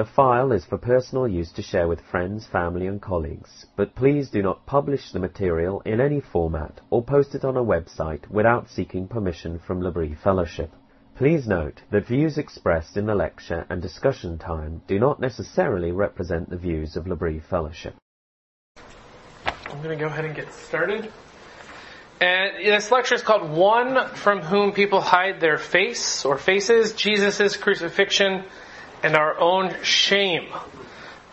The file is for personal use to share with friends, family and colleagues, but please do not publish the material in any format or post it on a website without seeking permission from L'Abri Fellowship. Please note that views expressed in the lecture and discussion time do not necessarily represent the views of L'Abri Fellowship. I'm going to go ahead and get started. And this lecture is called One from Whom People Hide Their Face or Faces, Jesus' Crucifixion and Our Own Shame.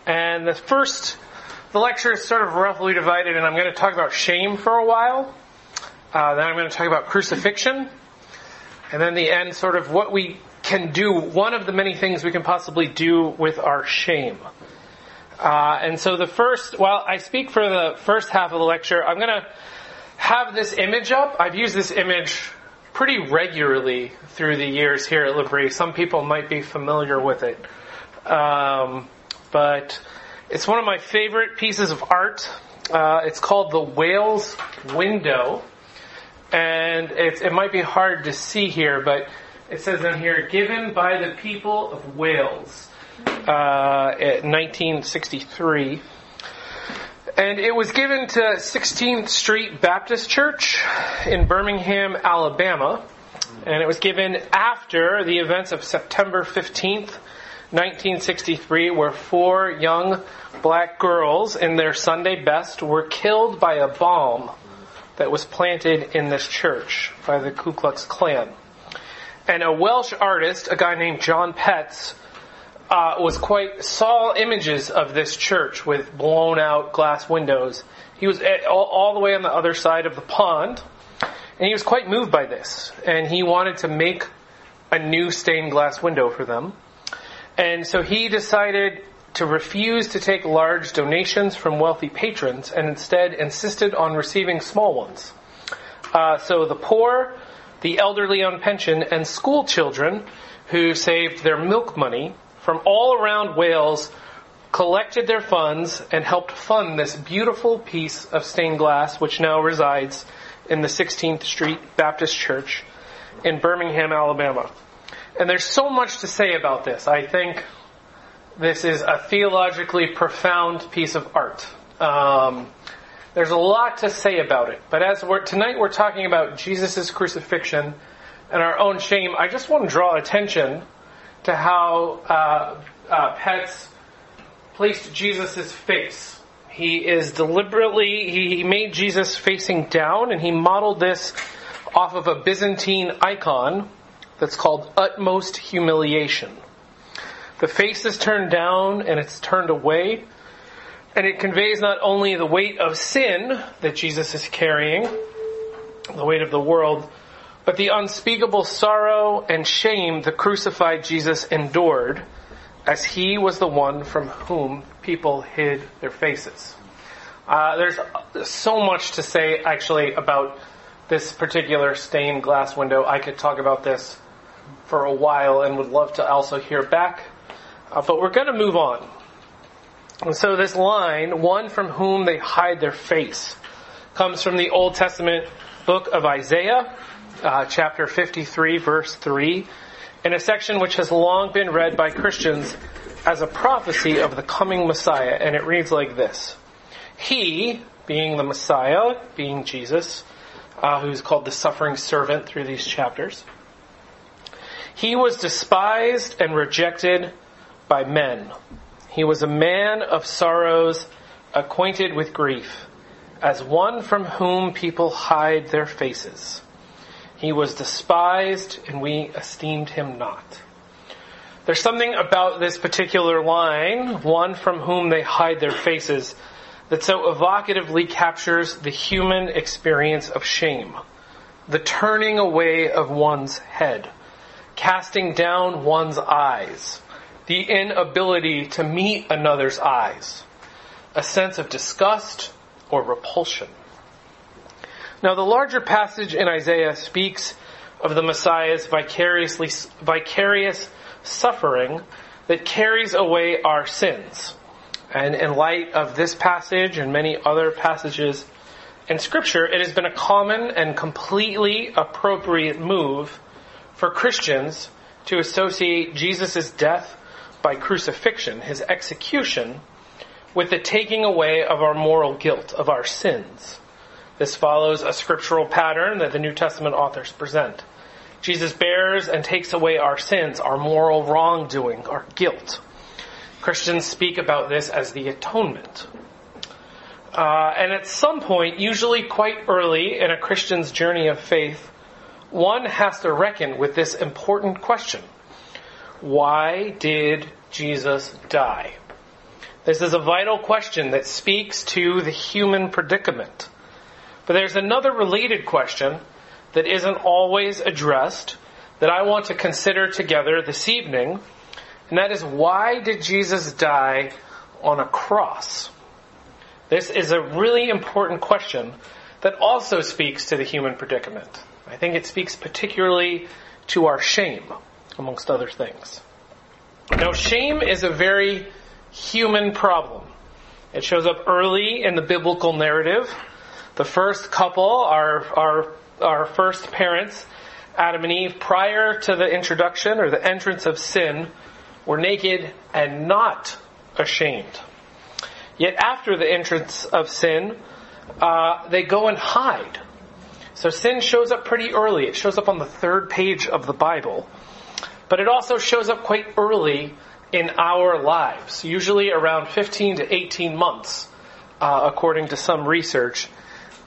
And the first, the lecture is sort of roughly divided, and I'm going to talk about shame for a while. Uh, then I'm going to talk about crucifixion. And then the end, sort of what we can do, one of the many things we can possibly do with our shame. Uh, and so the first, while I speak for the first half of the lecture, I'm going to have this image up. I've used this image pretty regularly through the years here at L'Abri. Some people might be familiar with it. Um, but it's one of my favorite pieces of art. Uh, it's called the Wales Window. And it might be hard to see here, but it says in here, given by the people of Wales, uh, 1963. And it was given to 16th Street Baptist Church in Birmingham, Alabama. And it was given after the events of September 15th, 1963, where four young black girls in their Sunday best were killed by a bomb that was planted in this church by the Ku Klux Klan. And a Welsh artist, a guy named John Petts, uh, was quite saw images of this church with blown out glass windows. He was all, all the way on the other side of the pond, and he was quite moved by this. And he wanted to make a new stained glass window for them. And so he decided to refuse to take large donations from wealthy patrons and instead insisted on receiving small ones. Uh, so the poor, the elderly on pension, and school children who saved their milk money from all around Wales collected their funds and helped fund this beautiful piece of stained glass which now resides in the 16th Street Baptist Church in Birmingham, Alabama. And there's so much to say about this. I think this is a theologically profound piece of art. Um, there's a lot to say about it, but as we're, tonight we're talking about Jesus' crucifixion and our own shame, I just want to draw attention to how uh, uh, Petts placed Jesus' face. He is deliberately, he made Jesus facing down, and he modeled this off of a Byzantine icon that's called utmost humiliation. The face is turned down and it's turned away, and it conveys not only the weight of sin that Jesus is carrying, the weight of the world, but the unspeakable sorrow and shame the crucified Jesus endured as he was the one from whom people hid their faces. Uh, there's so much to say actually about this particular stained glass window. I could talk about this for a while and would love to also hear back. Uh, but we're going to move on. And so this line, one from whom they hide their face, comes from the Old Testament book of Isaiah, uh, chapter 53, verse 3, in a section which has long been read by Christians as a prophecy of the coming Messiah. And it reads like this He, being the Messiah, being Jesus, uh, who's called the suffering servant through these chapters, he was despised and rejected by men. He was a man of sorrows, acquainted with grief, as one from whom people hide their faces. He was despised, and we esteemed him not. There's something about this particular line, one from whom they hide their faces, that so evocatively captures the human experience of shame, the turning away of one's head, casting down one's eyes, the inability to meet another's eyes, a sense of disgust or repulsion. Now, the larger passage in Isaiah speaks of the Messiah's vicariously, vicarious suffering that carries away our sins. And in light of this passage and many other passages in Scripture, it has been a common and completely appropriate move for Christians to associate Jesus' death by crucifixion, his execution, with the taking away of our moral guilt, of our sins. This follows a scriptural pattern that the New Testament authors present. Jesus bears and takes away our sins, our moral wrongdoing, our guilt. Christians speak about this as the atonement. Uh, and at some point, usually quite early in a Christian's journey of faith, one has to reckon with this important question. Why did Jesus die? This is a vital question that speaks to the human predicament. But there's another related question that isn't always addressed that I want to consider together this evening, and that is why did Jesus die on a cross? This is a really important question that also speaks to the human predicament. I think it speaks particularly to our shame, amongst other things. Now, shame is a very human problem. It shows up early in the biblical narrative. The first couple, our, our, our first parents, Adam and Eve, prior to the introduction or the entrance of sin, were naked and not ashamed. Yet after the entrance of sin, uh, they go and hide. So sin shows up pretty early. It shows up on the third page of the Bible. But it also shows up quite early in our lives, usually around 15 to 18 months, uh, according to some research.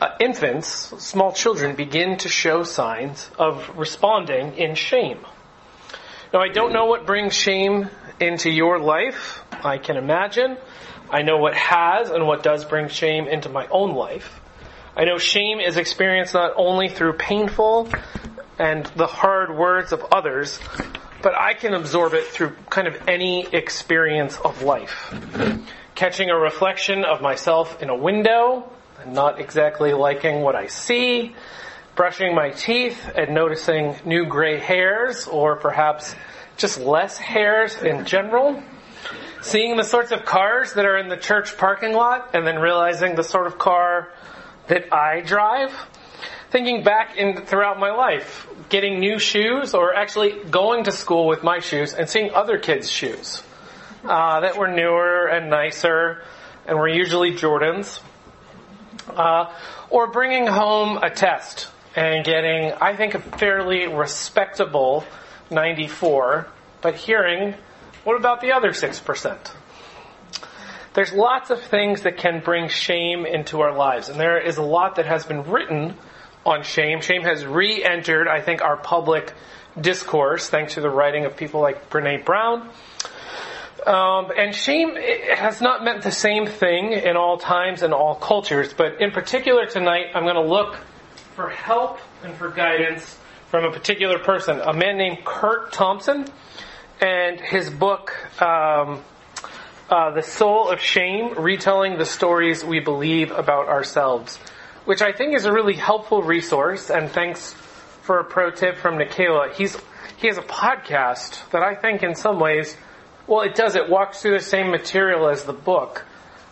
Uh, infants, small children, begin to show signs of responding in shame. Now, I don't know what brings shame into your life. I can imagine. I know what has and what does bring shame into my own life. I know shame is experienced not only through painful and the hard words of others, but I can absorb it through kind of any experience of life. Catching a reflection of myself in a window not exactly liking what I see, brushing my teeth and noticing new gray hairs or perhaps just less hairs in general, seeing the sorts of cars that are in the church parking lot and then realizing the sort of car that I drive, thinking back in throughout my life, getting new shoes or actually going to school with my shoes and seeing other kids' shoes uh, that were newer and nicer and were usually Jordans, uh, or bringing home a test and getting, I think, a fairly respectable 94, but hearing, what about the other 6%? There's lots of things that can bring shame into our lives, and there is a lot that has been written on shame. Shame has re-entered, I think, our public discourse thanks to the writing of people like Brene Brown. Um, and shame has not meant the same thing in all times and all cultures, but in particular tonight, I'm going to look for help and for guidance from a particular person, a man named Curt Thompson, and his book, um, uh, The Soul of Shame, retelling the stories we believe about ourselves which I think is a really helpful resource. And thanks for a pro tip from Nikela. He's he has a podcast that I think in some ways, well, it does. It walks through the same material as the book,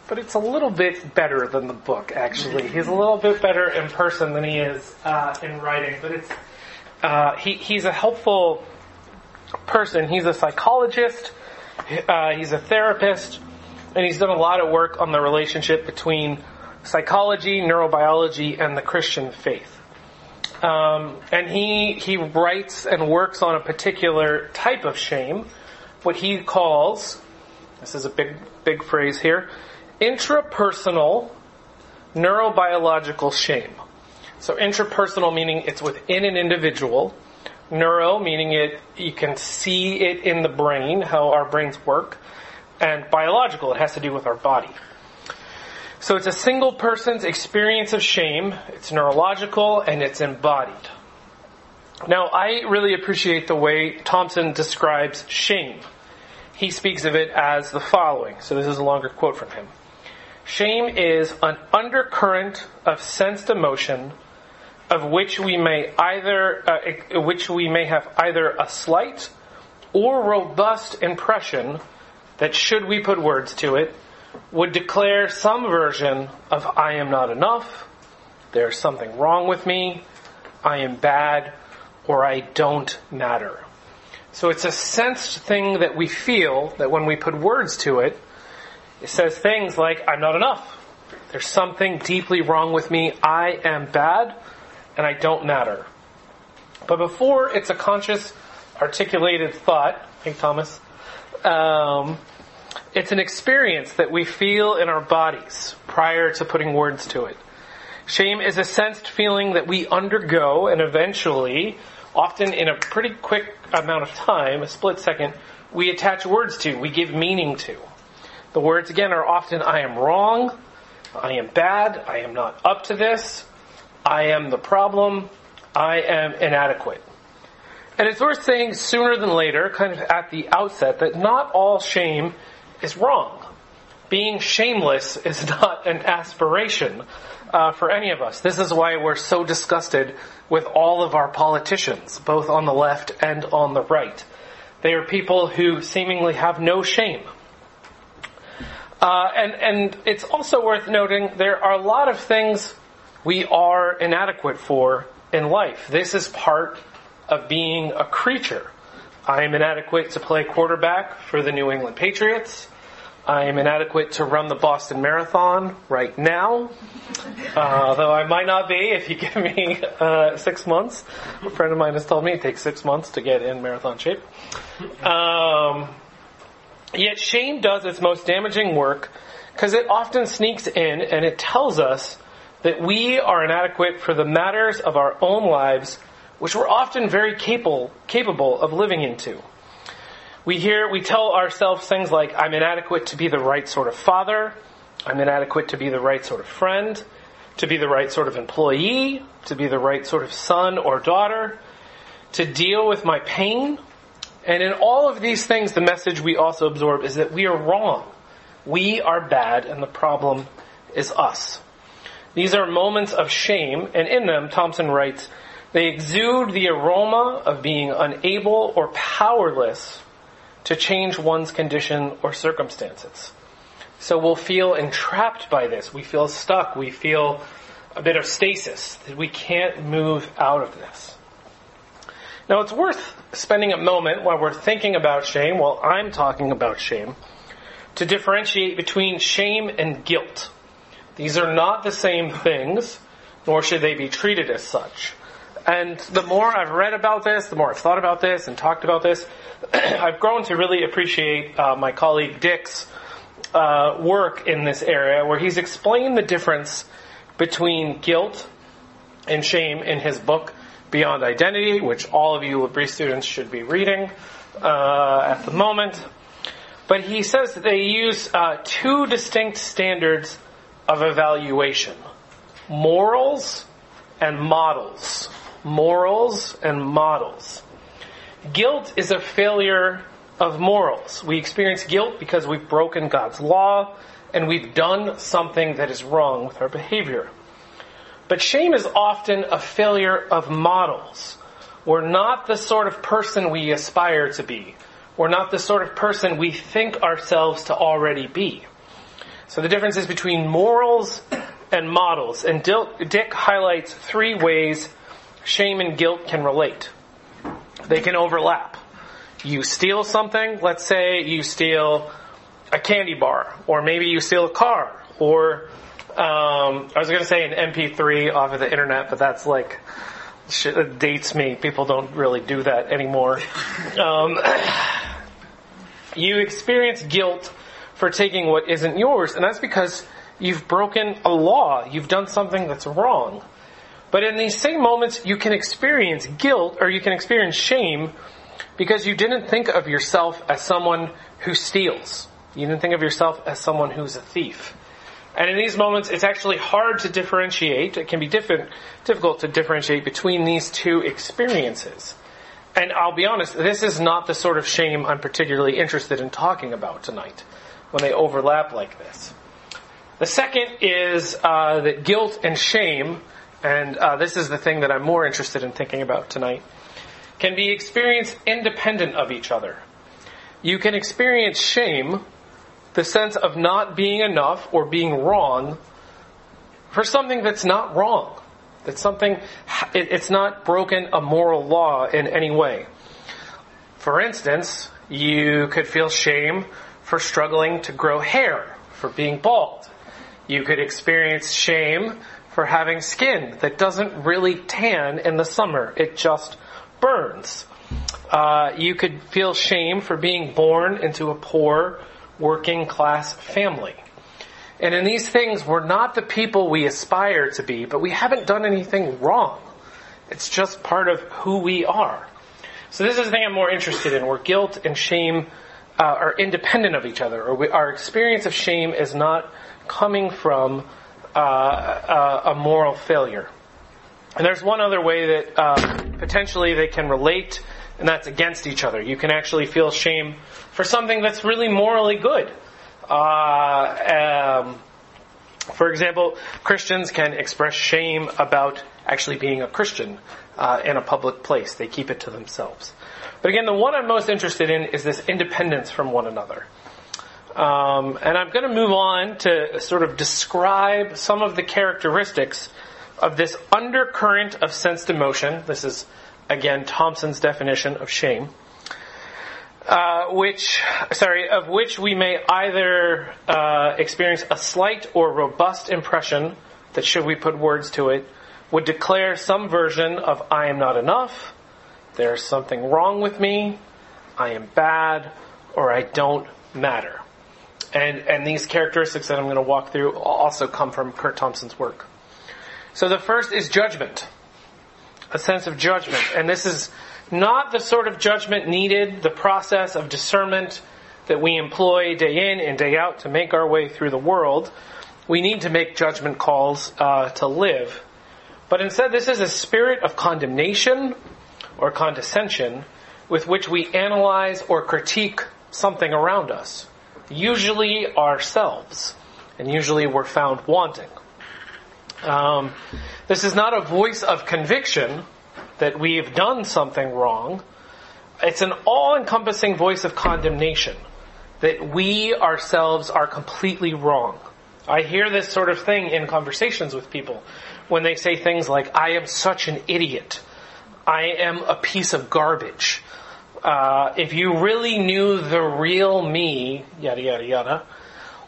but it's a little bit better than the book. Actually, he's a little bit better in person than he is uh, in writing. But it's uh, he he's a helpful person. He's a psychologist. Uh, he's a therapist, and he's done a lot of work on the relationship between psychology, neurobiology, and the Christian faith. Um, and he he writes and works on a particular type of shame, what he calls this is a big big phrase here, intrapersonal neurobiological shame. So intrapersonal meaning it's within an individual, neuro meaning it you can see it in the brain how our brains work, and biological it has to do with our body. So it's a single person's experience of shame, it's neurological, and it's embodied. Now, I really appreciate the way Thompson describes shame. He speaks of it as the following. So this is a longer quote from him. Shame is an undercurrent of sensed emotion of which we may either, uh, which we may have either a slight or robust impression that should we put words to it, would declare some version of I am not enough, there's something wrong with me, I am bad, or I don't matter. So it's a sensed thing that we feel that when we put words to it, it says things like, I'm not enough. There's something deeply wrong with me. I am bad and I don't matter. But before it's a conscious, articulated thought, think Thompson, um, it's an experience that we feel in our bodies prior to putting words to it. Shame is a sensed feeling that we undergo and eventually, often in a pretty quick amount of time, a split second, we attach words to, we give meaning to. The words again are often, I am wrong, I am bad, I am not up to this, I am the problem, I am inadequate. And it's worth saying sooner than later, kind of at the outset, that not all shame is wrong. Being shameless is not an aspiration uh, for any of us. This is why we're so disgusted with all of our politicians, both on the left and on the right. They are people who seemingly have no shame. Uh, and, and it's also worth noting there are a lot of things we are inadequate for in life. This is part of being a creature. I am inadequate to play quarterback for the New England Patriots. I am inadequate to run the Boston Marathon right now, uh, though I might not be if you give me uh, six months. A friend of mine has told me it takes six months to get in marathon shape. Um, Yet shame does its most damaging work because it often sneaks in and it tells us that we are inadequate for the matters of our own lives, which we're often very capable, capable of living into. We hear, we tell ourselves things like, I'm inadequate to be the right sort of father, I'm inadequate to be the right sort of friend, to be the right sort of employee, to be the right sort of son or daughter, to deal with my pain, and in all of these things, the message we also absorb is that we are wrong. We are bad and the problem is us. These are moments of shame, and in them, Thompson writes, they exude the aroma of being unable or powerless to change one's condition or circumstances. So we'll feel entrapped by this. We feel stuck. We feel a bit of stasis, that we can't move out of this. Now it's worth spending a moment while we're thinking about shame, while I'm talking about shame, to differentiate between shame and guilt. These are not the same things, nor should they be treated as such. And the more I've read about this, the more I've thought about this and talked about this, I've grown to really appreciate uh, my colleague Dick's uh, work in this area, where he's explained the difference between guilt and shame in his book, Beyond Identity, which all of you L'Abri students should be reading uh, at the moment. But he says that they use uh, two distinct standards of evaluation morals and models. Morals and models. Guilt is a failure of morals. We experience guilt because we've broken God's law and we've done something that is wrong with our behavior. But shame is often a failure of models. We're not the sort of person we aspire to be. We're not the sort of person we think ourselves to already be. So the difference is between morals and models. And Dick highlights three ways shame and guilt can relate. They can overlap. You steal something, let's say you steal a candy bar, or maybe you steal a car, or um, I was going to say an MP3 off of the internet, but that's like shit that dates me. People don't really do that anymore. Um, you experience guilt for taking what isn't yours, and that's because you've broken a law. You've done something that's wrong. But in these same moments, you can experience guilt or you can experience shame because you didn't think of yourself as someone who steals. You didn't think of yourself as someone who's a thief. And in these moments, it's actually hard to differentiate. It can be difficult to differentiate between these two experiences. And I'll be honest, this is not the sort of shame I'm particularly interested in talking about tonight when they overlap like this. The second is uh, that guilt and shame and uh, this is the thing that I'm more interested in thinking about tonight, can be experienced independent of each other. You can experience shame, the sense of not being enough or being wrong, for something that's not wrong. That's something, it, it's not broken a moral law in any way. For instance, you could feel shame for struggling to grow hair, for being bald. You could experience shame for having skin that doesn't really tan in the summer. It just burns. Uh, you could feel shame for being born into a poor working class family. And in these things, we're not the people we aspire to be, but we haven't done anything wrong. It's just part of who we are. So this is the thing I'm more interested in, where guilt and shame uh, are independent of each other, or we, our experience of shame is not coming from uh, uh, a moral failure. And there's one other way that uh, potentially they can relate, and that's against each other. You can actually feel shame for something that's really morally good. Uh, um, for example, Christians can express shame about actually being a Christian uh, in a public place. They keep it to themselves. But again, the one I'm most interested in is this independence from one another. Um, and I'm going to move on to sort of describe some of the characteristics of this undercurrent of sensed emotion. This is, again, Thompson's definition of shame. Uh, which, sorry, of which we may either uh, experience a slight or robust impression that, should we put words to it, would declare some version of I am not enough, there's something wrong with me, I am bad, or I don't matter. And, and these characteristics that I'm going to walk through also come from Curt Thompson's work. So the first is judgment. A sense of judgment. And this is not the sort of judgment needed, the process of discernment that we employ day in and day out to make our way through the world. We need to make judgment calls uh, to live. But instead, this is a spirit of condemnation or condescension with which we analyze or critique something around us usually ourselves, and usually we're found wanting. Um, this is not a voice of conviction that we've done something wrong. It's an all-encompassing voice of condemnation that we ourselves are completely wrong. I hear this sort of thing in conversations with people when they say things like, I am such an idiot. I am a piece of garbage uh, if you really knew the real me, yada yada yada,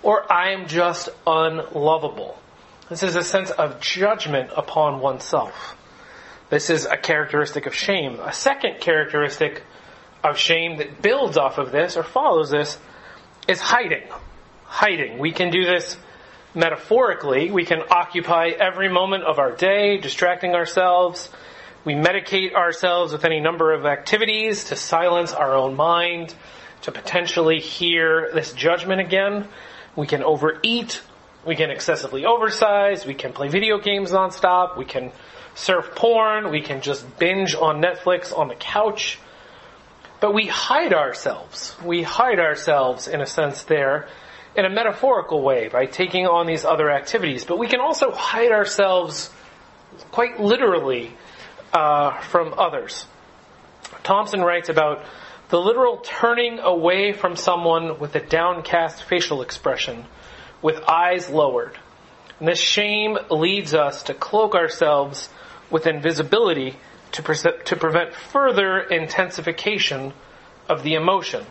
or I am just unlovable. This is a sense of judgment upon oneself. This is a characteristic of shame. A second characteristic of shame that builds off of this or follows this is hiding. Hiding. We can do this metaphorically. We can occupy every moment of our day, distracting ourselves, we medicate ourselves with any number of activities to silence our own mind, to potentially hear this judgment again. We can overeat. We can excessively oversize. We can play video games nonstop. We can surf porn. We can just binge on Netflix on the couch. But we hide ourselves. We hide ourselves in a sense there in a metaphorical way by taking on these other activities. But we can also hide ourselves quite literally uh, from others. Thompson writes about the literal turning away from someone with a downcast facial expression, with eyes lowered. And this shame leads us to cloak ourselves with invisibility to, pre- to prevent further intensification of the emotion.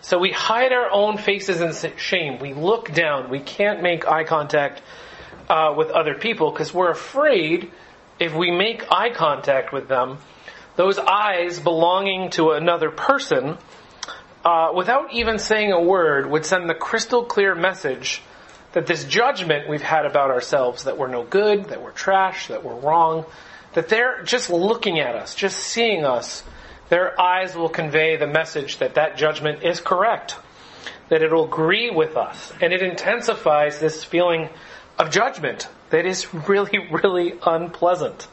So we hide our own faces in shame. We look down. We can't make eye contact uh, with other people because we're afraid if we make eye contact with them, those eyes belonging to another person, uh, without even saying a word, would send the crystal clear message that this judgment we've had about ourselves, that we're no good, that we're trash, that we're wrong, that they're just looking at us, just seeing us, their eyes will convey the message that that judgment is correct, that it'll agree with us, and it intensifies this feeling of judgment that is really, really unpleasant.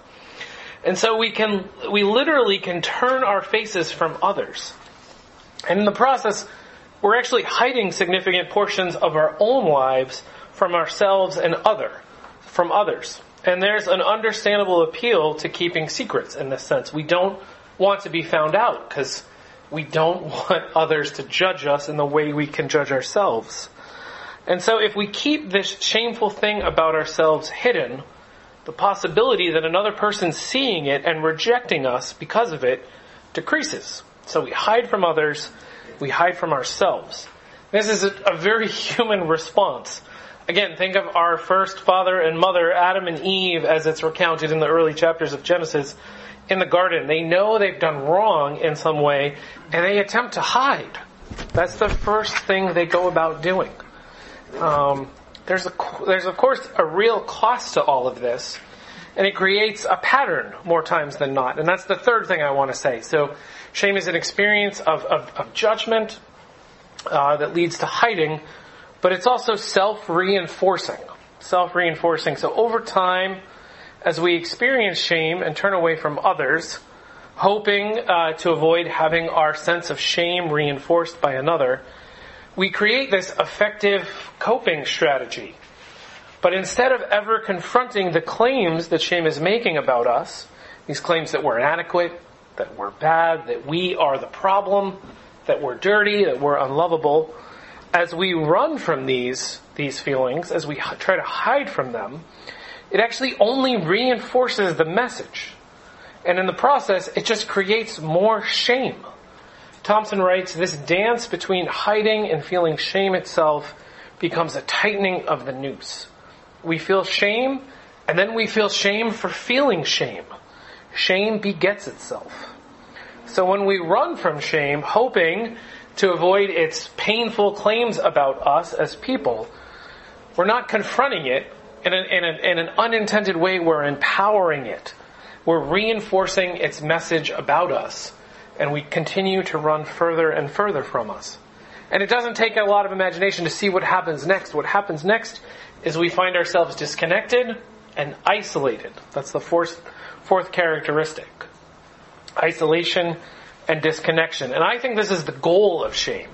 And so we can, we literally can turn our faces from others. And in the process, we're actually hiding significant portions of our own lives from ourselves and other, from others. And there's an understandable appeal to keeping secrets in this sense. We don't want to be found out because we don't want others to judge us in the way we can judge ourselves. And so if we keep this shameful thing about ourselves hidden, the possibility that another person seeing it and rejecting us because of it decreases. So we hide from others, we hide from ourselves. This is a, a very human response. Again, think of our first father and mother, Adam and Eve, as it's recounted in the early chapters of Genesis in the garden. They know they've done wrong in some way, and they attempt to hide. That's the first thing they go about doing. Um, there's, a, there's of course a real cost to all of this, and it creates a pattern more times than not. And that's the third thing I want to say. So, shame is an experience of, of, of judgment uh, that leads to hiding, but it's also self-reinforcing. Self-reinforcing. So over time, as we experience shame and turn away from others, hoping uh, to avoid having our sense of shame reinforced by another, we create this effective coping strategy. But instead of ever confronting the claims that shame is making about us, these claims that we're inadequate, that we're bad, that we are the problem, that we're dirty, that we're unlovable, as we run from these, these feelings, as we try to hide from them, it actually only reinforces the message. And in the process, it just creates more shame. Thompson writes, this dance between hiding and feeling shame itself becomes a tightening of the noose. We feel shame, and then we feel shame for feeling shame. Shame begets itself. So when we run from shame, hoping to avoid its painful claims about us as people, we're not confronting it in, in, in an unintended way, we're empowering it. We're reinforcing its message about us and we continue to run further and further from us. And it doesn't take a lot of imagination to see what happens next. What happens next is we find ourselves disconnected and isolated. That's the fourth, fourth characteristic. Isolation and disconnection. And I think this is the goal of shame.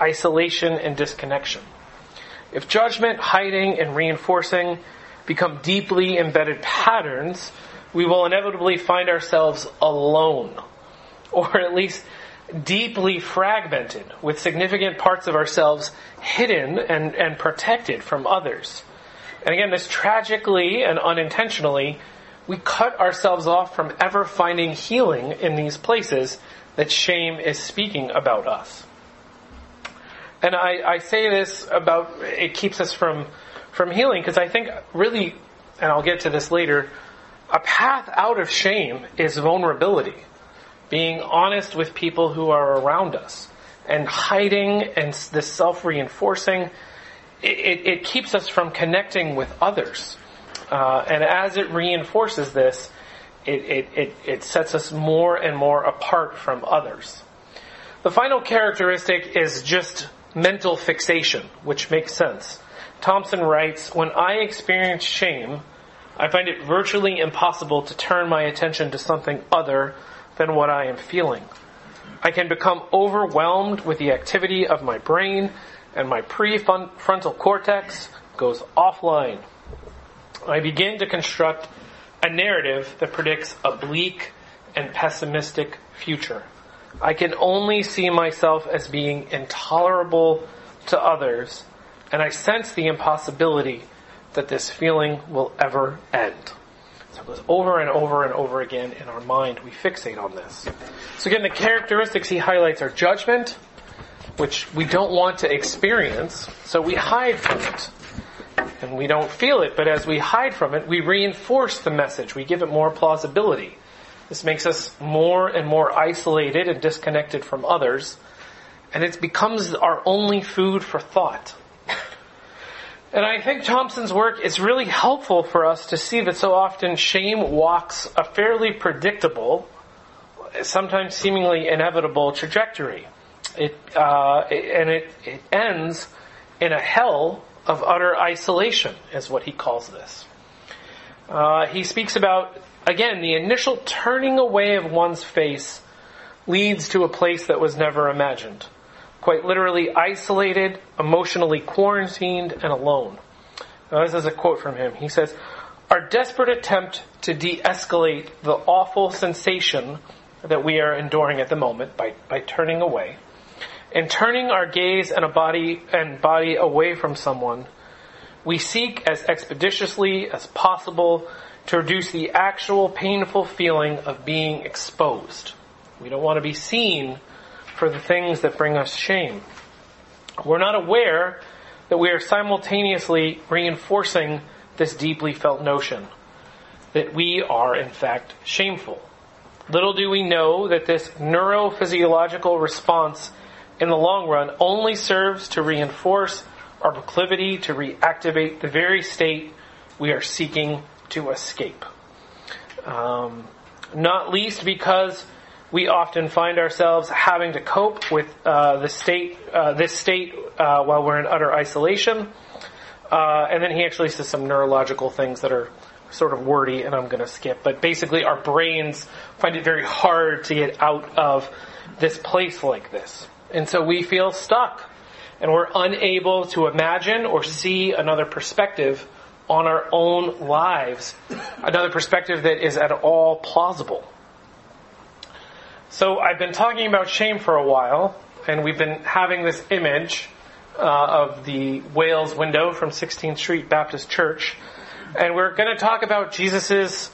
Isolation and disconnection. If judgment, hiding, and reinforcing become deeply embedded patterns, we will inevitably find ourselves alone or at least deeply fragmented, with significant parts of ourselves hidden and, and protected from others. And again, this tragically and unintentionally, we cut ourselves off from ever finding healing in these places that shame is speaking about us. And I, I say this about, it keeps us from, from healing, because I think really, and I'll get to this later, a path out of shame is vulnerability being honest with people who are around us, and hiding and this self-reinforcing, it, it, it keeps us from connecting with others. Uh, and as it reinforces this, it, it, it sets us more and more apart from others. The final characteristic is just mental fixation, which makes sense. Thompson writes, When I experience shame, I find it virtually impossible to turn my attention to something other than what I am feeling. I can become overwhelmed with the activity of my brain and my prefrontal cortex goes offline. I begin to construct a narrative that predicts a bleak and pessimistic future. I can only see myself as being intolerable to others, and I sense the impossibility that this feeling will ever end. Over and over and over again in our mind. We fixate on this. So again, the characteristics he highlights are judgment, which we don't want to experience, so we hide from it. And we don't feel it, but as we hide from it, we reinforce the message. We give it more plausibility. This makes us more and more isolated and disconnected from others, and it becomes our only food for thought. And I think Thompson's work is really helpful for us to see that so often shame walks a fairly predictable, sometimes seemingly inevitable trajectory. It, uh, and it, it ends in a hell of utter isolation, is what he calls this. Uh, he speaks about, again, the initial turning away of one's face leads to a place that was never imagined quite literally isolated, emotionally quarantined, and alone. Now, this is a quote from him. He says, our desperate attempt to de-escalate the awful sensation that we are enduring at the moment by, by turning away, and turning our gaze and a body and body away from someone, we seek as expeditiously as possible to reduce the actual painful feeling of being exposed. We don't want to be seen for the things that bring us shame. We're not aware that we are simultaneously reinforcing this deeply felt notion that we are in fact shameful. Little do we know that this neurophysiological response in the long run only serves to reinforce our proclivity to reactivate the very state we are seeking to escape. Um, not least because we often find ourselves having to cope with uh, the state, uh, this state, uh, while we're in utter isolation. Uh, and then he actually says some neurological things that are sort of wordy, and I'm going to skip. But basically, our brains find it very hard to get out of this place like this, and so we feel stuck, and we're unable to imagine or see another perspective on our own lives, another perspective that is at all plausible. So I've been talking about shame for a while, and we've been having this image uh, of the Wales window from 16th Street Baptist Church, and we're going to talk about Jesus's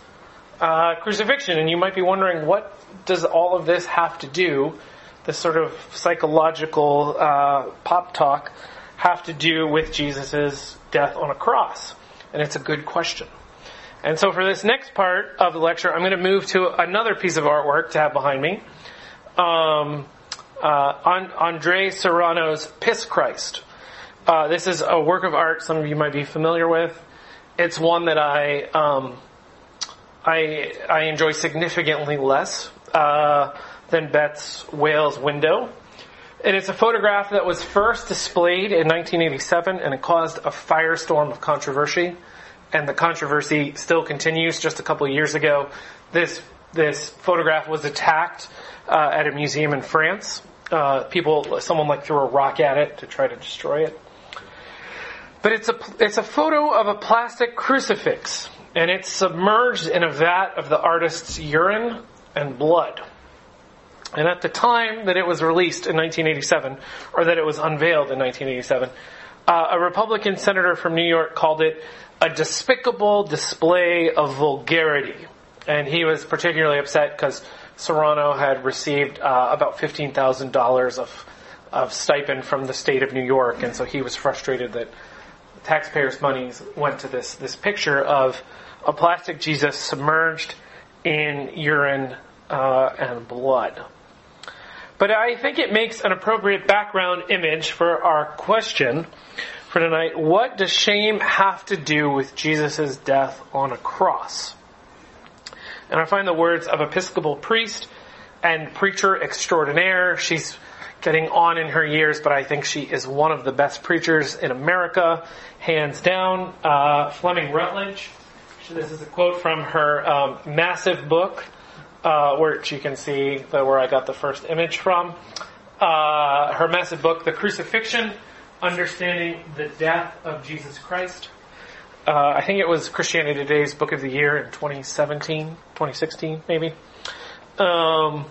uh, crucifixion. And you might be wondering, what does all of this have to do? This sort of psychological uh, pop talk have to do with Jesus's death on a cross? And it's a good question. And so for this next part of the lecture, I'm going to move to another piece of artwork to have behind me. Um, uh, Andres Serrano's Piss Christ. Uh, this is a work of art some of you might be familiar with. It's one that I um, I, I enjoy significantly less uh, than Petts' Wales Window. And it's a photograph that was first displayed in 1987 and it caused a firestorm of controversy and the controversy still continues. Just a couple years ago, this this photograph was attacked uh, at a museum in France. Uh, people, someone like threw a rock at it to try to destroy it. But it's a it's a photo of a plastic crucifix, and it's submerged in a vat of the artist's urine and blood. And at the time that it was released in 1987, or that it was unveiled in 1987, uh, a Republican senator from New York called it a despicable display of vulgarity. And he was particularly upset because Serrano had received uh, about $15,000 of, of stipend from the state of New York, and so he was frustrated that taxpayers' monies went to this, this picture of a plastic Jesus submerged in urine uh, and blood. But I think it makes an appropriate background image for our question for tonight. What does shame have to do with Jesus' death on a cross? And I find the words of Episcopal priest and preacher extraordinaire. She's getting on in her years, but I think she is one of the best preachers in America, hands down. Uh, Fleming Rutledge. This is a quote from her um, massive book, uh, which you can see where I got the first image from. Uh, her massive book, The Crucifixion Understanding the Death of Jesus Christ. Uh, I think it was Christianity Today's Book of the Year in 2017, 2016, maybe. Um,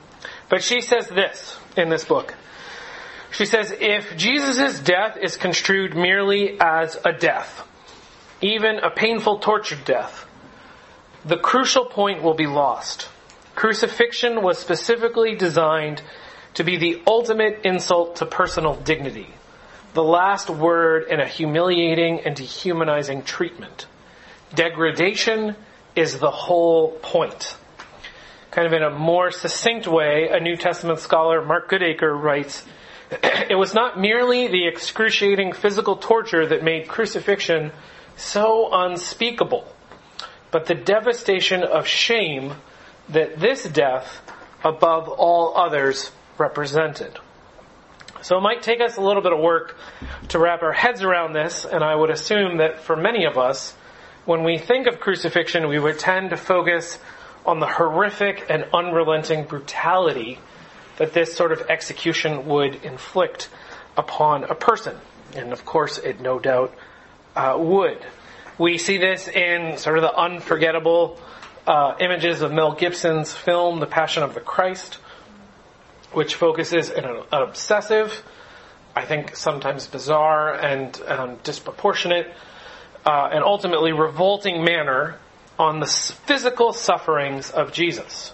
but she says this in this book. She says, if Jesus' death is construed merely as a death, even a painful tortured death, the crucial point will be lost. Crucifixion was specifically designed to be the ultimate insult to personal dignity the last word in a humiliating and dehumanizing treatment. Degradation is the whole point. Kind of in a more succinct way, a New Testament scholar, Mark Goodacre, writes, it was not merely the excruciating physical torture that made crucifixion so unspeakable, but the devastation of shame that this death, above all others, represented. So it might take us a little bit of work to wrap our heads around this, and I would assume that for many of us, when we think of crucifixion, we would tend to focus on the horrific and unrelenting brutality that this sort of execution would inflict upon a person. And of course, it no doubt uh, would. We see this in sort of the unforgettable uh, images of Mel Gibson's film, The Passion of the Christ, which focuses in an, an obsessive, I think sometimes bizarre and um, disproportionate, uh, and ultimately revolting manner on the physical sufferings of Jesus.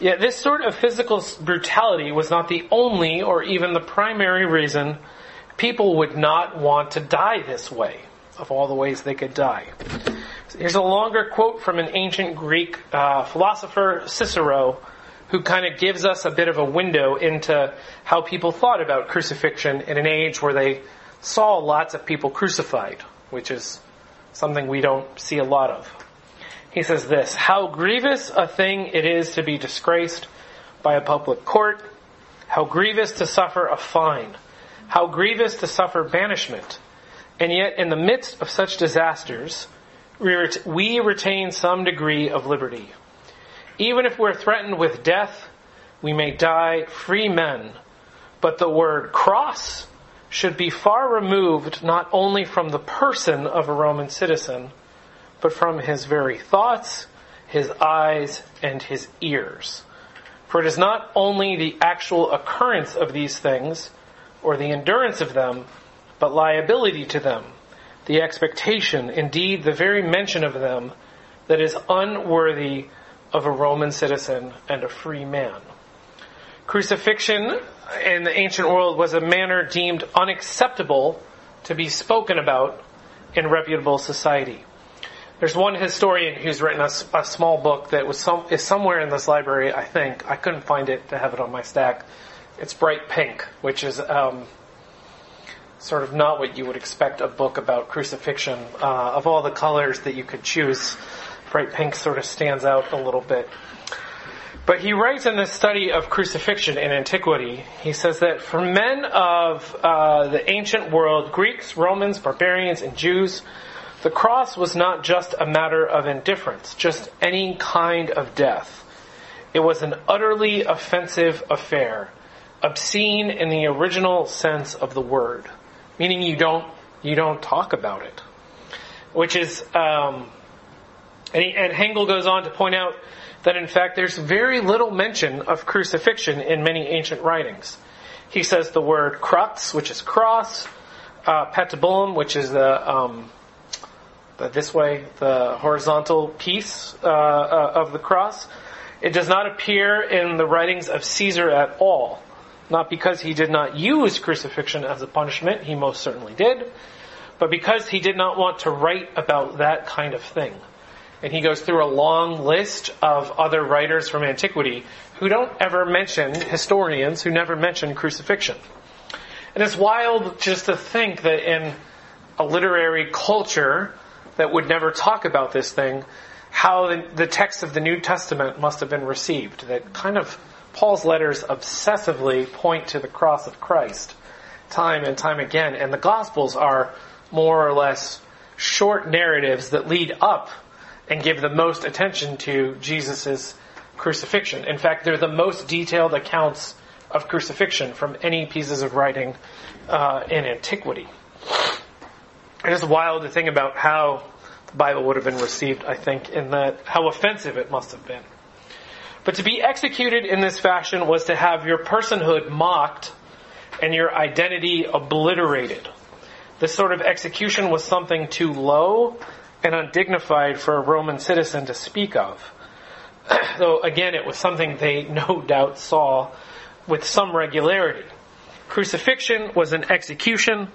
Yet this sort of physical brutality was not the only or even the primary reason people would not want to die this way, of all the ways they could die. Here's a longer quote from an ancient Greek uh, philosopher, Cicero, who kind of gives us a bit of a window into how people thought about crucifixion in an age where they saw lots of people crucified, which is something we don't see a lot of. He says this, how grievous a thing it is to be disgraced by a public court, how grievous to suffer a fine, how grievous to suffer banishment, and yet in the midst of such disasters, we retain some degree of liberty. Even if we're threatened with death, we may die free men. But the word cross should be far removed not only from the person of a Roman citizen, but from his very thoughts, his eyes, and his ears. For it is not only the actual occurrence of these things, or the endurance of them, but liability to them, the expectation, indeed the very mention of them, that is unworthy of a Roman citizen and a free man. Crucifixion in the ancient world was a manner deemed unacceptable to be spoken about in reputable society. There's one historian who's written a, a small book that was some, is somewhere in this library, I think. I couldn't find it to have it on my stack. It's bright pink, which is um, sort of not what you would expect a book about crucifixion. Uh, of all the colors that you could choose, bright pink sort of stands out a little bit. But he writes in this study of crucifixion in antiquity, he says that for men of uh, the ancient world, Greeks, Romans, barbarians, and Jews, the cross was not just a matter of indifference, just any kind of death. It was an utterly offensive affair, obscene in the original sense of the word, meaning you don't you don't talk about it, which is um, and, he, and Hengel goes on to point out that in fact there's very little mention of crucifixion in many ancient writings. He says the word crux, which is cross, uh, patibulum, which is the, um, the, this way, the horizontal piece uh, uh, of the cross. It does not appear in the writings of Caesar at all. Not because he did not use crucifixion as a punishment, he most certainly did, but because he did not want to write about that kind of thing and he goes through a long list of other writers from antiquity who don't ever mention, historians who never mention crucifixion. And it's wild just to think that in a literary culture that would never talk about this thing, how the, the text of the New Testament must have been received. That kind of Paul's letters obsessively point to the cross of Christ time and time again, and the Gospels are more or less short narratives that lead up and give the most attention to Jesus' crucifixion. In fact, they're the most detailed accounts of crucifixion from any pieces of writing uh, in antiquity. It is wild to think about how the Bible would have been received, I think, in that how offensive it must have been. But to be executed in this fashion was to have your personhood mocked and your identity obliterated. This sort of execution was something too low and undignified for a Roman citizen to speak of. Though again, it was something they no doubt saw with some regularity. Crucifixion was an execution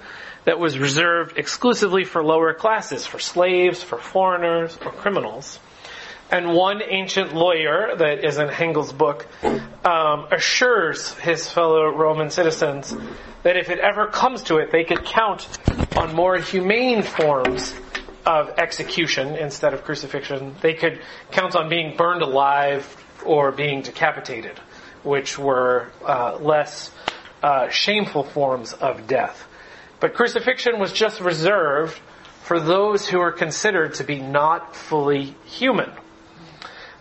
that was reserved exclusively for lower classes, for slaves, for foreigners, or criminals. And one ancient lawyer that is in Hengel's book um, assures his fellow Roman citizens that if it ever comes to it, they could count on more humane forms of execution instead of crucifixion, they could count on being burned alive or being decapitated, which were uh, less uh, shameful forms of death. But crucifixion was just reserved for those who were considered to be not fully human.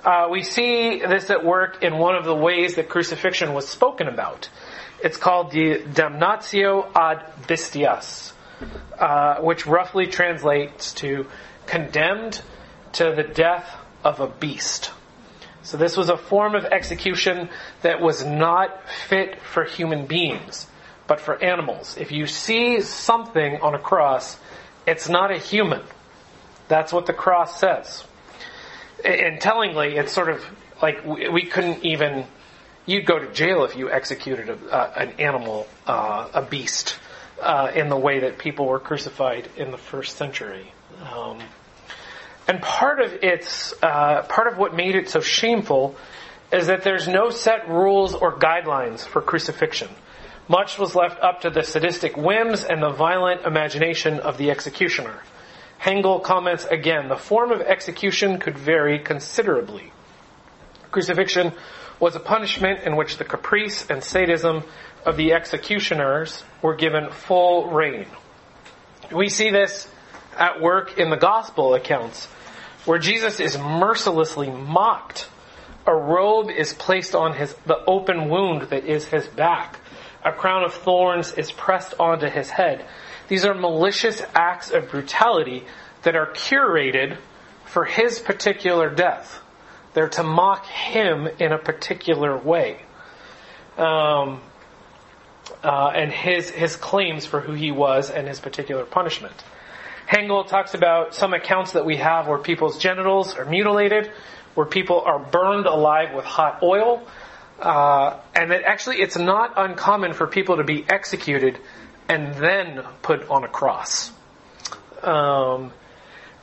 Uh, we see this at work in one of the ways that crucifixion was spoken about. It's called the damnatio ad bestias uh, which roughly translates to condemned to the death of a beast. So this was a form of execution that was not fit for human beings, but for animals. If you see something on a cross, it's not a human. That's what the cross says. And tellingly, it's sort of like we couldn't even, you'd go to jail if you executed a, uh, an animal, uh, a beast, uh, in the way that people were crucified in the first century. Um, and part of its, uh, part of what made it so shameful is that there's no set rules or guidelines for crucifixion. Much was left up to the sadistic whims and the violent imagination of the executioner. Hengel comments again, the form of execution could vary considerably. Crucifixion was a punishment in which the caprice and sadism of the executioners were given full reign. We see this at work in the gospel accounts where Jesus is mercilessly mocked. A robe is placed on his, the open wound that is his back. A crown of thorns is pressed onto his head. These are malicious acts of brutality that are curated for his particular death. They're to mock him in a particular way. Um, uh, and his, his claims for who he was and his particular punishment. Hengel talks about some accounts that we have where people's genitals are mutilated, where people are burned alive with hot oil, uh, and that actually it's not uncommon for people to be executed and then put on a cross. Um,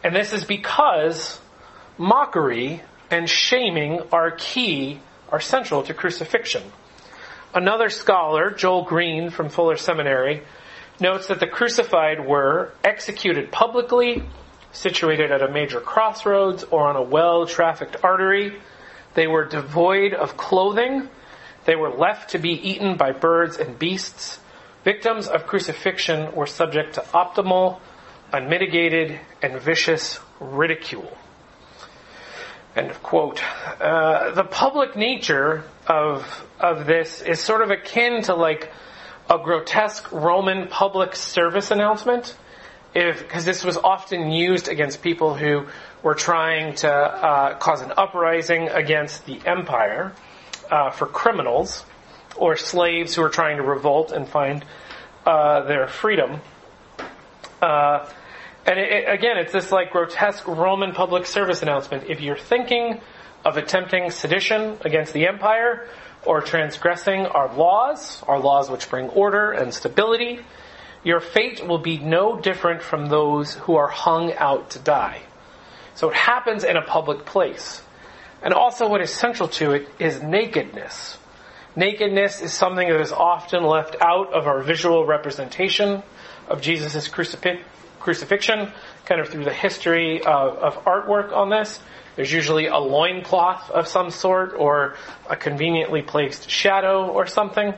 and this is because mockery and shaming are key, are central to crucifixion. Another scholar, Joel Green from Fuller Seminary, notes that the crucified were executed publicly, situated at a major crossroads or on a well trafficked artery. They were devoid of clothing. They were left to be eaten by birds and beasts. Victims of crucifixion were subject to optimal, unmitigated, and vicious ridicule. End of quote. Uh, the public nature of of this is sort of akin to like a grotesque Roman public service announcement, if because this was often used against people who were trying to uh, cause an uprising against the empire uh, for criminals or slaves who were trying to revolt and find uh, their freedom. And it, it, again, it's this like grotesque Roman public service announcement. If you're thinking of attempting sedition against the empire, or transgressing our laws, our laws which bring order and stability, your fate will be no different from those who are hung out to die. So it happens in a public place. And also what is central to it is nakedness. Nakedness is something that is often left out of our visual representation of Jesus' crucifixion, kind of through the history of, of artwork on this. There's usually a loincloth of some sort or a conveniently placed shadow or something.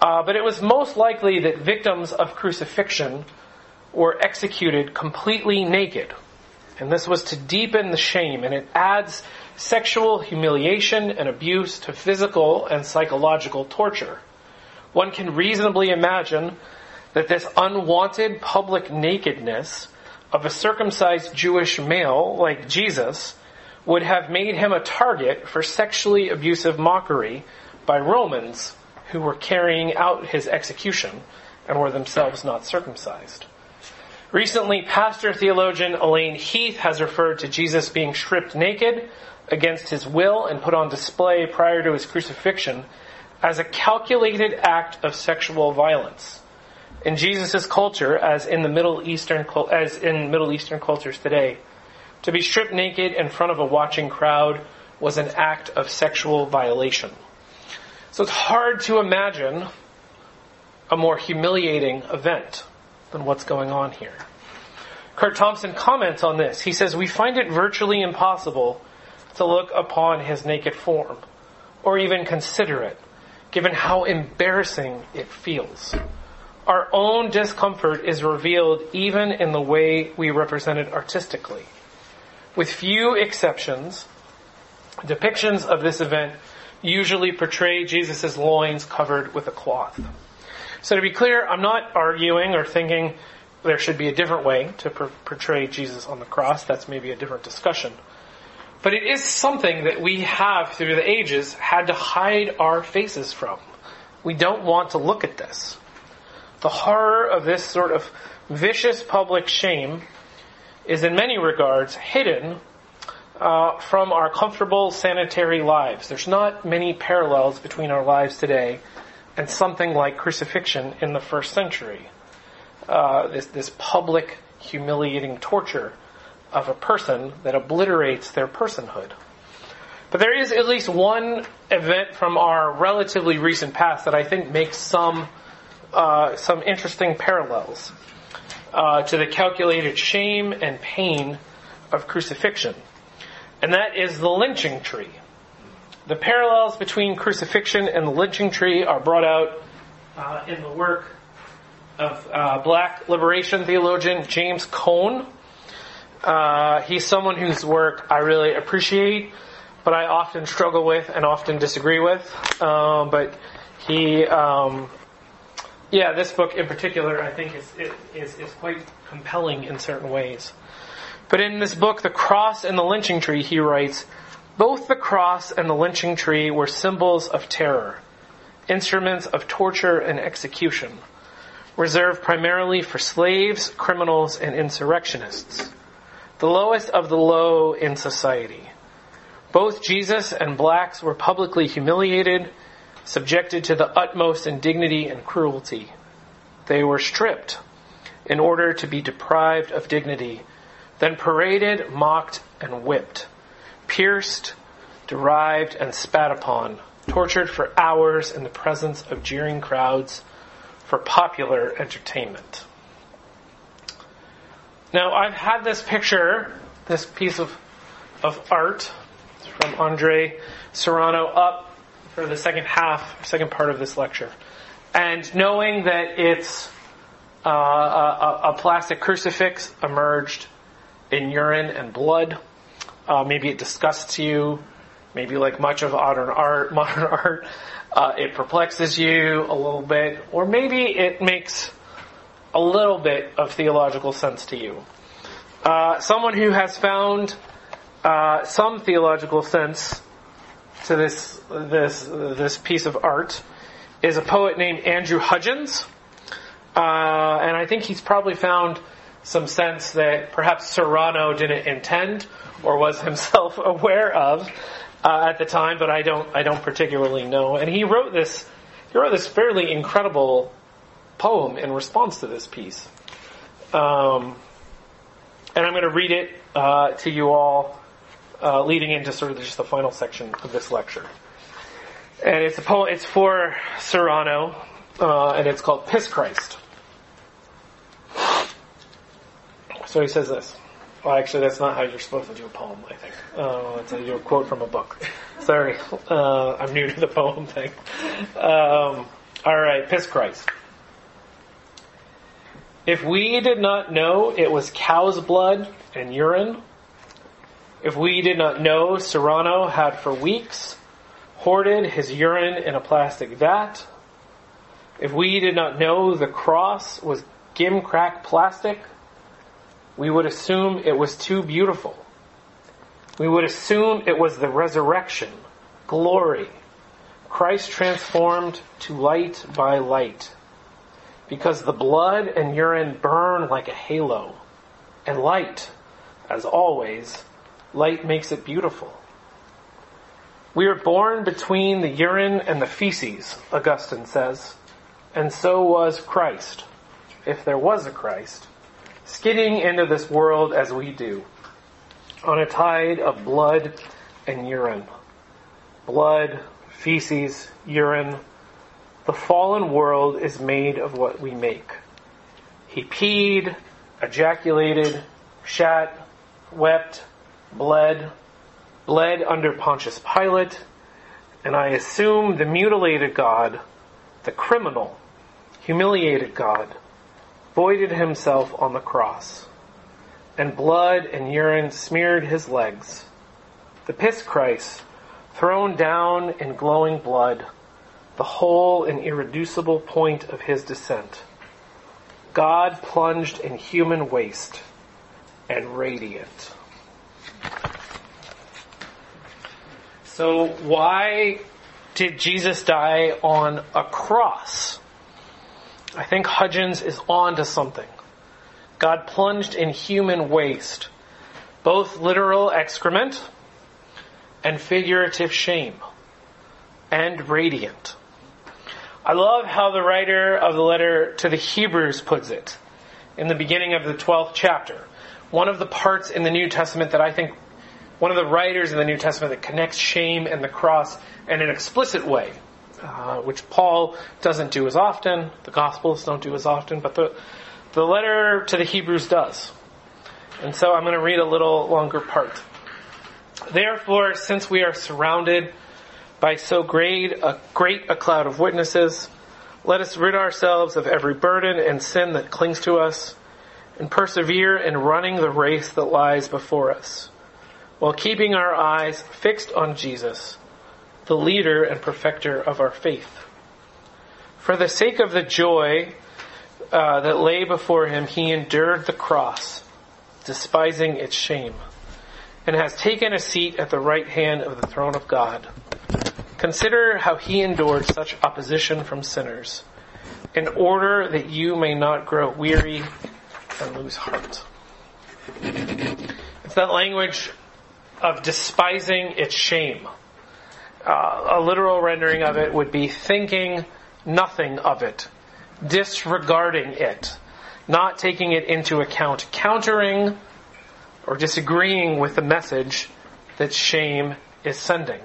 Uh, but it was most likely that victims of crucifixion were executed completely naked. And this was to deepen the shame, and it adds sexual humiliation and abuse to physical and psychological torture. One can reasonably imagine that this unwanted public nakedness of a circumcised Jewish male like Jesus would have made him a target for sexually abusive mockery by Romans who were carrying out his execution and were themselves not circumcised. Recently, pastor theologian Elaine Heath has referred to Jesus being stripped naked against his will and put on display prior to his crucifixion as a calculated act of sexual violence in Jesus' culture, as in the Middle Eastern, as in Middle Eastern cultures today, to be stripped naked in front of a watching crowd was an act of sexual violation. So it's hard to imagine a more humiliating event than what's going on here. Curt Thompson comments on this. He says, We find it virtually impossible to look upon his naked form, or even consider it, given how embarrassing it feels our own discomfort is revealed even in the way we represent it artistically. With few exceptions, depictions of this event usually portray Jesus' loins covered with a cloth. So to be clear, I'm not arguing or thinking there should be a different way to per- portray Jesus on the cross. That's maybe a different discussion. But it is something that we have through the ages had to hide our faces from. We don't want to look at this. The horror of this sort of vicious public shame is in many regards hidden uh, from our comfortable sanitary lives. There's not many parallels between our lives today and something like crucifixion in the first century. Uh, this, this public humiliating torture of a person that obliterates their personhood. But there is at least one event from our relatively recent past that I think makes some uh, some interesting parallels uh, to the calculated shame and pain of crucifixion, and that is the lynching tree. The parallels between crucifixion and the lynching tree are brought out uh, in the work of uh, black liberation theologian James Cone. Uh, he's someone whose work I really appreciate, but I often struggle with and often disagree with. Um, but he, um, yeah, this book in particular, I think is, is is quite compelling in certain ways. But in this book, The Cross and the Lynching Tree, he writes, both the cross and the lynching tree were symbols of terror, instruments of torture and execution, reserved primarily for slaves, criminals, and insurrectionists the lowest of the low in society. Both Jesus and blacks were publicly humiliated, subjected to the utmost indignity and cruelty. They were stripped in order to be deprived of dignity, then paraded, mocked, and whipped, pierced, derided, and spat upon, tortured for hours in the presence of jeering crowds for popular entertainment. Now, I've had this picture, this piece of, of art from Andres Serrano up for the second half, second part of this lecture. And knowing that it's uh, a, a, plastic crucifix emerged in urine and blood, uh, maybe it disgusts you, maybe like much of modern art, modern art, uh, it perplexes you a little bit, or maybe it makes a little bit of theological sense to you. Uh, someone who has found uh, some theological sense to this this this piece of art is a poet named Andrew Hudgins, uh, and I think he's probably found some sense that perhaps Serrano didn't intend or was himself aware of uh, at the time, but I don't I don't particularly know. And he wrote this he wrote this fairly incredible poem in response to this piece. Um, and I'm going to read it uh, to you all, uh, leading into sort of just the final section of this lecture. And it's a poem. It's for Serrano, uh, and it's called "Piss Christ." So he says this. Well, actually, that's not how you're supposed to do a poem. I think uh, it's a, quote from a book. Sorry, uh, I'm new to the poem thing. Um, all right, "Piss Christ." If we did not know it was cow's blood and urine, if we did not know Serrano had for weeks hoarded his urine in a plastic vat, if we did not know the cross was gimcrack plastic, we would assume it was too beautiful. We would assume it was the resurrection, glory, Christ transformed to light by light because the blood and urine burn like a halo. And light, as always, light makes it beautiful. We are born between the urine and the feces, Augustine says, and so was Christ, if there was a Christ, skidding into this world as we do, on a tide of blood and urine. Blood, feces, urine, the fallen world is made of what we make. He peed, ejaculated, shat, wept, bled, bled under Pontius Pilate, and I assume the mutilated God, the criminal, humiliated God, voided himself on the cross, and blood and urine smeared his legs. The piss Christ, thrown down in glowing blood, the whole and irreducible point of his descent. God plunged in human waste and radiant. So why did Jesus die on a cross? I think Hudgins is on to something. God plunged in human waste, both literal excrement and figurative shame, and radiant. I love how the writer of the letter to the Hebrews puts it in the beginning of the 12th chapter. One of the parts in the New Testament that I think one of the writers in the New Testament that connects shame and the cross in an explicit way, uh, which Paul doesn't do as often, the Gospels don't do as often, but the, the letter to the Hebrews does. And so I'm going to read a little longer part. Therefore, since we are surrounded by so great a, great a cloud of witnesses, let us rid ourselves of every burden and sin that clings to us, and persevere in running the race that lies before us while keeping our eyes fixed on Jesus, the leader and perfecter of our faith. For the sake of the joy uh, that lay before him, he endured the cross, despising its shame, and has taken a seat at the right hand of the throne of God. Consider how he endured such opposition from sinners, in order that you may not grow weary and lose heart. It's that language of despising its shame. Uh, a literal rendering of it would be thinking nothing of it, disregarding it, not taking it into account, countering or disagreeing with the message that shame is sending.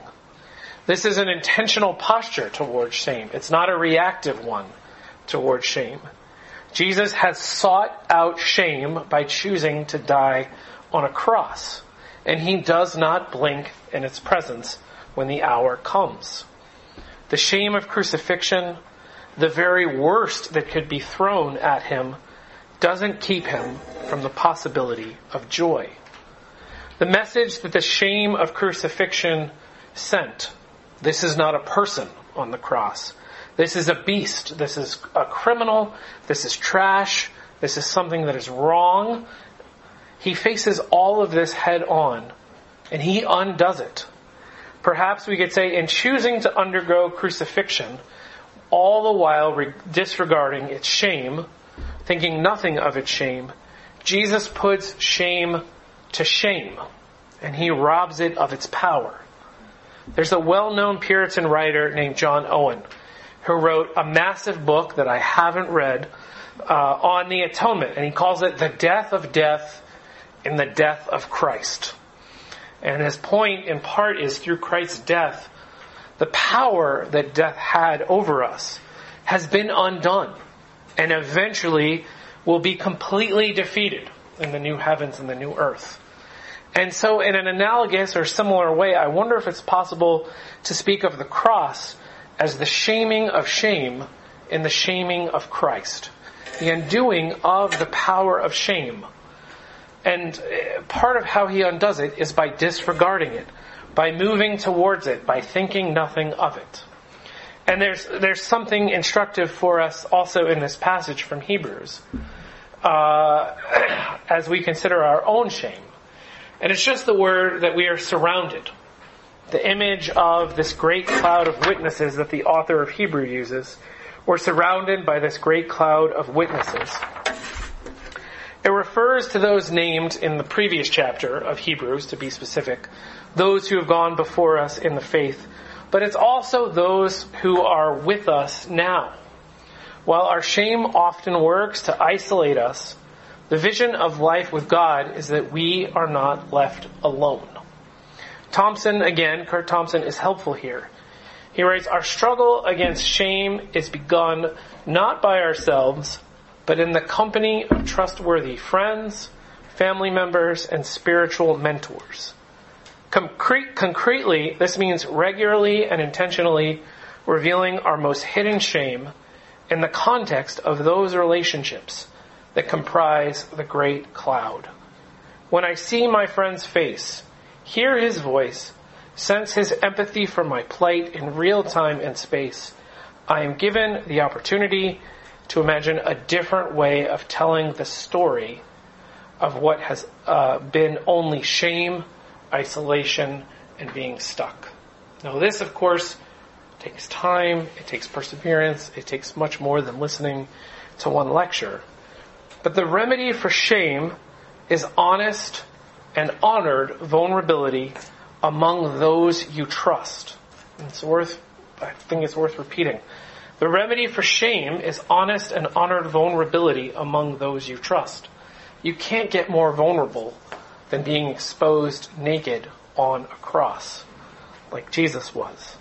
This is an intentional posture towards shame. It's not a reactive one towards shame. Jesus has sought out shame by choosing to die on a cross and he does not blink in its presence when the hour comes. The shame of crucifixion, the very worst that could be thrown at him, doesn't keep him from the possibility of joy. The message that the shame of crucifixion sent, this is not a person on the cross. This is a beast. This is a criminal. This is trash. This is something that is wrong he faces all of this head on and he undoes it. Perhaps we could say in choosing to undergo crucifixion, all the while re- disregarding its shame, thinking nothing of its shame, Jesus puts shame to shame and he robs it of its power. There's a well-known Puritan writer named John Owen who wrote a massive book that I haven't read uh, on the atonement and he calls it The Death of Death in the death of Christ. And his point in part is through Christ's death, the power that death had over us has been undone and eventually will be completely defeated in the new heavens and the new earth. And so in an analogous or similar way, I wonder if it's possible to speak of the cross as the shaming of shame in the shaming of Christ. The undoing of the power of shame and uh, part of how he undoes it is by disregarding it, by moving towards it, by thinking nothing of it. And there's, there's something instructive for us also in this passage from Hebrews, uh, as we consider our own shame. And it's just the word that we are surrounded. The image of this great cloud of witnesses that the author of Hebrew uses. We're surrounded by this great cloud of witnesses. It refers to those named in the previous chapter of Hebrews, to be specific, those who have gone before us in the faith, but it's also those who are with us now. While our shame often works to isolate us, the vision of life with God is that we are not left alone. Thompson, again, Curt Thompson is helpful here. He writes, Our struggle against shame is begun not by ourselves, but in the company of trustworthy friends, family members, and spiritual mentors. Concrete, concretely, this means regularly and intentionally revealing our most hidden shame in the context of those relationships that comprise the great cloud. When I see my friend's face, hear his voice, sense his empathy for my plight in real time and space, I am given the opportunity to imagine a different way of telling the story of what has uh, been only shame, isolation, and being stuck. Now, this, of course, takes time, it takes perseverance, it takes much more than listening to one lecture. But the remedy for shame is honest and honored vulnerability among those you trust. It's worth, I think it's worth repeating. The remedy for shame is honest and honored vulnerability among those you trust. You can't get more vulnerable than being exposed naked on a cross, like Jesus was.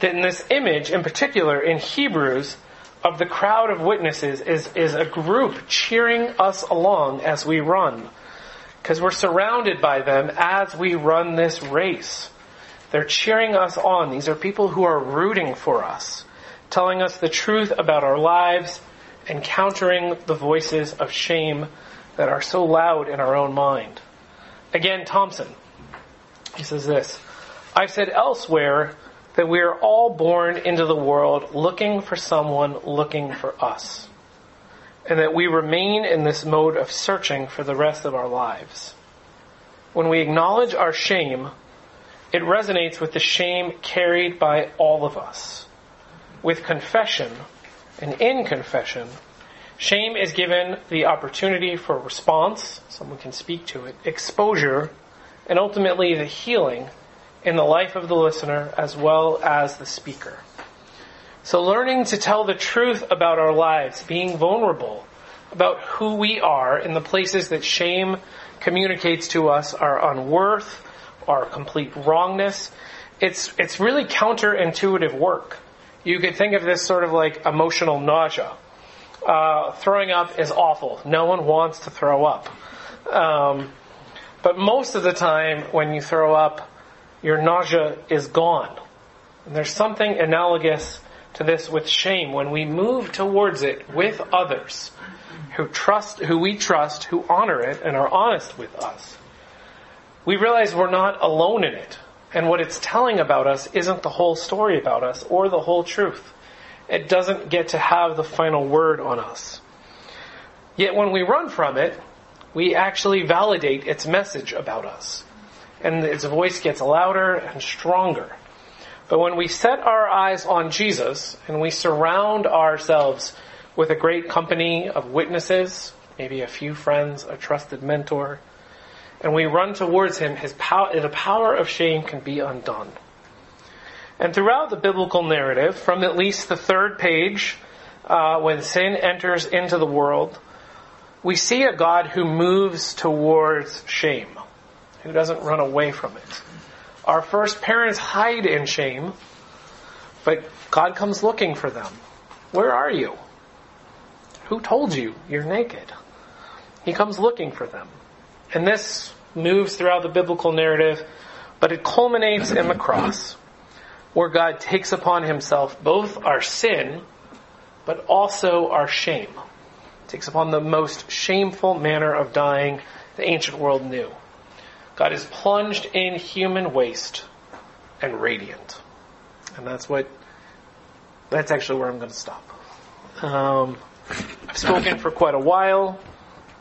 Then this image, in particular in Hebrews, of the crowd of witnesses is, is a group cheering us along as we run. Because we're surrounded by them as we run this race. They're cheering us on. These are people who are rooting for us, telling us the truth about our lives and countering the voices of shame that are so loud in our own mind. Again, Thompson, he says this, I've said elsewhere that we are all born into the world looking for someone looking for us. And that we remain in this mode of searching for the rest of our lives. When we acknowledge our shame, it resonates with the shame carried by all of us. With confession, and in confession, shame is given the opportunity for response, someone can speak to it, exposure, and ultimately the healing in the life of the listener as well as the speaker. So learning to tell the truth about our lives, being vulnerable about who we are in the places that shame communicates to us our unworth, our complete wrongness, it's, it's really counterintuitive work. You could think of this sort of like emotional nausea. Uh, throwing up is awful. No one wants to throw up. Um, but most of the time when you throw up, your nausea is gone. And there's something analogous to this with shame when we move towards it with others who trust, who we trust, who honor it and are honest with us. We realize we're not alone in it. And what it's telling about us isn't the whole story about us or the whole truth. It doesn't get to have the final word on us. Yet when we run from it, we actually validate its message about us and its voice gets louder and stronger. But when we set our eyes on Jesus and we surround ourselves with a great company of witnesses, maybe a few friends, a trusted mentor, and we run towards him, his power, the power of shame can be undone. And throughout the biblical narrative, from at least the third page, uh, when sin enters into the world, we see a God who moves towards shame who doesn't run away from it. Our first parents hide in shame, but God comes looking for them. Where are you? Who told you you're naked? He comes looking for them. And this moves throughout the biblical narrative, but it culminates in the cross, where God takes upon himself both our sin, but also our shame. Takes upon the most shameful manner of dying the ancient world knew. God is plunged in human waste and radiant. And that's what, that's actually where I'm going to stop. Um, I've spoken for quite a while.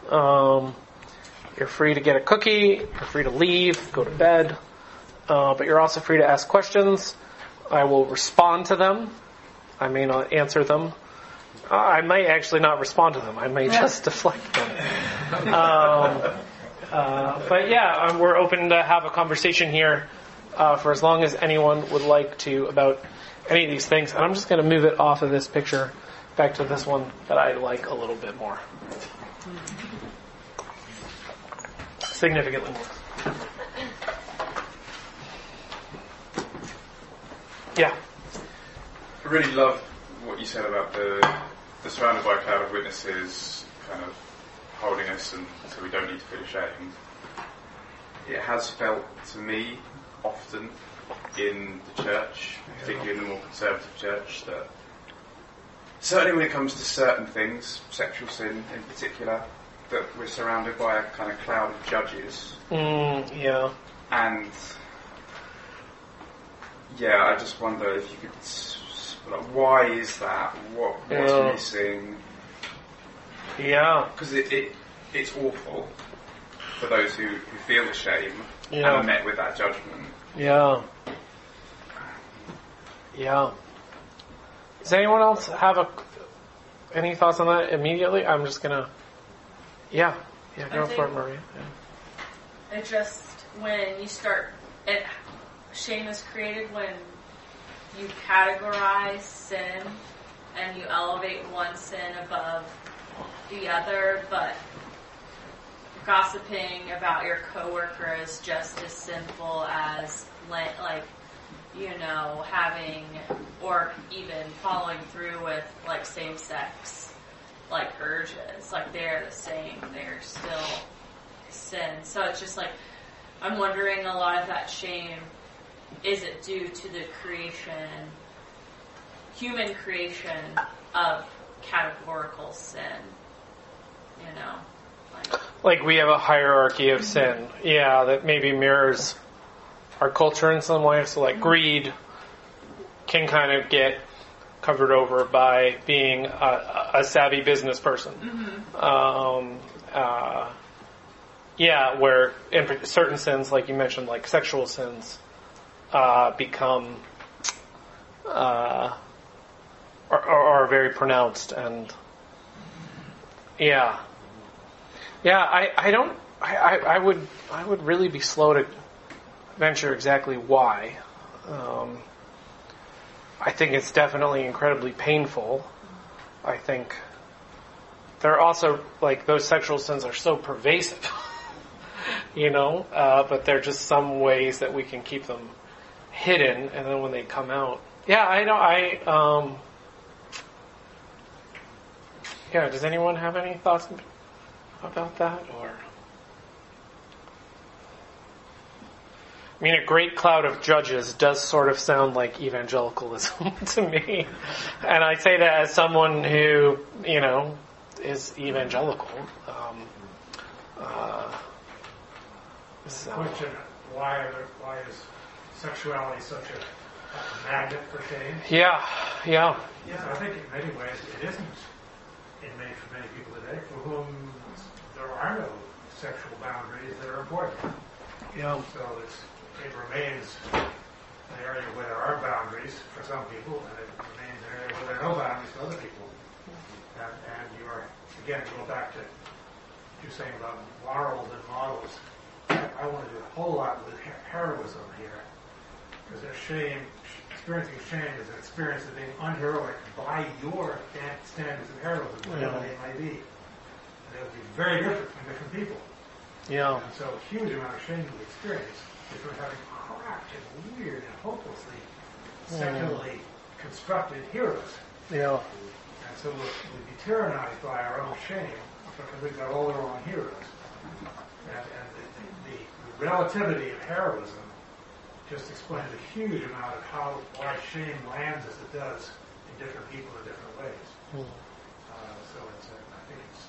Um, you're free to get a cookie. You're free to leave, go to bed. Uh, but you're also free to ask questions. I will respond to them. I may not answer them. I might actually not respond to them. I may just deflect them. Um, uh, but yeah, um, we're open to have a conversation here uh, for as long as anyone would like to about any of these things. And I'm just going to move it off of this picture back to this one that I like a little bit more. Significantly more. Yeah. I really love what you said about the, the surrounded by a cloud of witnesses kind of holding us and so we don't need to feel ashamed. It has felt to me often in the church, particularly in the more conservative church, that certainly when it comes to certain things, sexual sin in particular, that we're surrounded by a kind of cloud of judges. Mm, yeah. And yeah, I just wonder if you could Like, why is that? What what's Yeah. missing? Yeah. Because it, it it's awful for those who, who feel the shame and are met with that judgment. Yeah. Yeah. Does anyone else have a any thoughts on that immediately? I'm just gonna. Yeah. Yeah. Go for it, Maria. Yeah. It just when you start, it shame is created when you categorize sin and you elevate one sin above the other, but gossiping about your coworker is just as simple as like you know having or even following through with like same sex like urges. Like they're the same. They're still sin. So it's just like i'm wondering a lot of that shame is it due to the creation human creation of categorical sin? You know like Like we have a hierarchy of sin. Mm-hmm. Yeah, that maybe mirrors our culture in some way. So like mm-hmm. greed can kind of get covered over by being a, a savvy business person. Um, uh, yeah, where in certain sins, like you mentioned, like sexual sins, uh, become uh, are, are, are very pronounced and yeah. Yeah, I, I don't. I, I, I would I would really be slow to venture exactly why. Um, I think it's definitely incredibly painful. I think they're also like those sexual sins are so pervasive, you know. Uh, but they're just some ways that we can keep them hidden, and then when they come out, yeah, I know. I um, yeah. Does anyone have any thoughts about that, or? Mean, a great cloud of judges does sort of sound like evangelicalism to me. And I say that as someone who, you know, is evangelical. Um, uh, so, question, why are there, why is sexuality such a, a magnet for shame? yeah, yeah, Yes, I think in many ways it isn't in many, for many people today for whom there are no sexual boundaries that are important. yeah, So it's, it remains an area where there are boundaries for some people, and it remains an area where there are no boundaries for other people. And, and you are, again, going back to you saying about morals and models. I want to do a whole lot with heroism here, because there's shame. Experiencing shame is an experience of being unheroic by your standards of heroism, whatever Yeah. they might be. And they would be very different from different people. yeah, And so a huge amount of shame we experience is from having cracked and weird and hopelessly secularly constructed heroes. yeah, And so we'll, we'll be tyrannized by our own shame because we've got all the wrong heroes. And, and the, the, the relativity of heroism just explains a huge amount of how why shame lands as it does in different people in different ways. Hmm. Uh, so it's, uh, I think it's,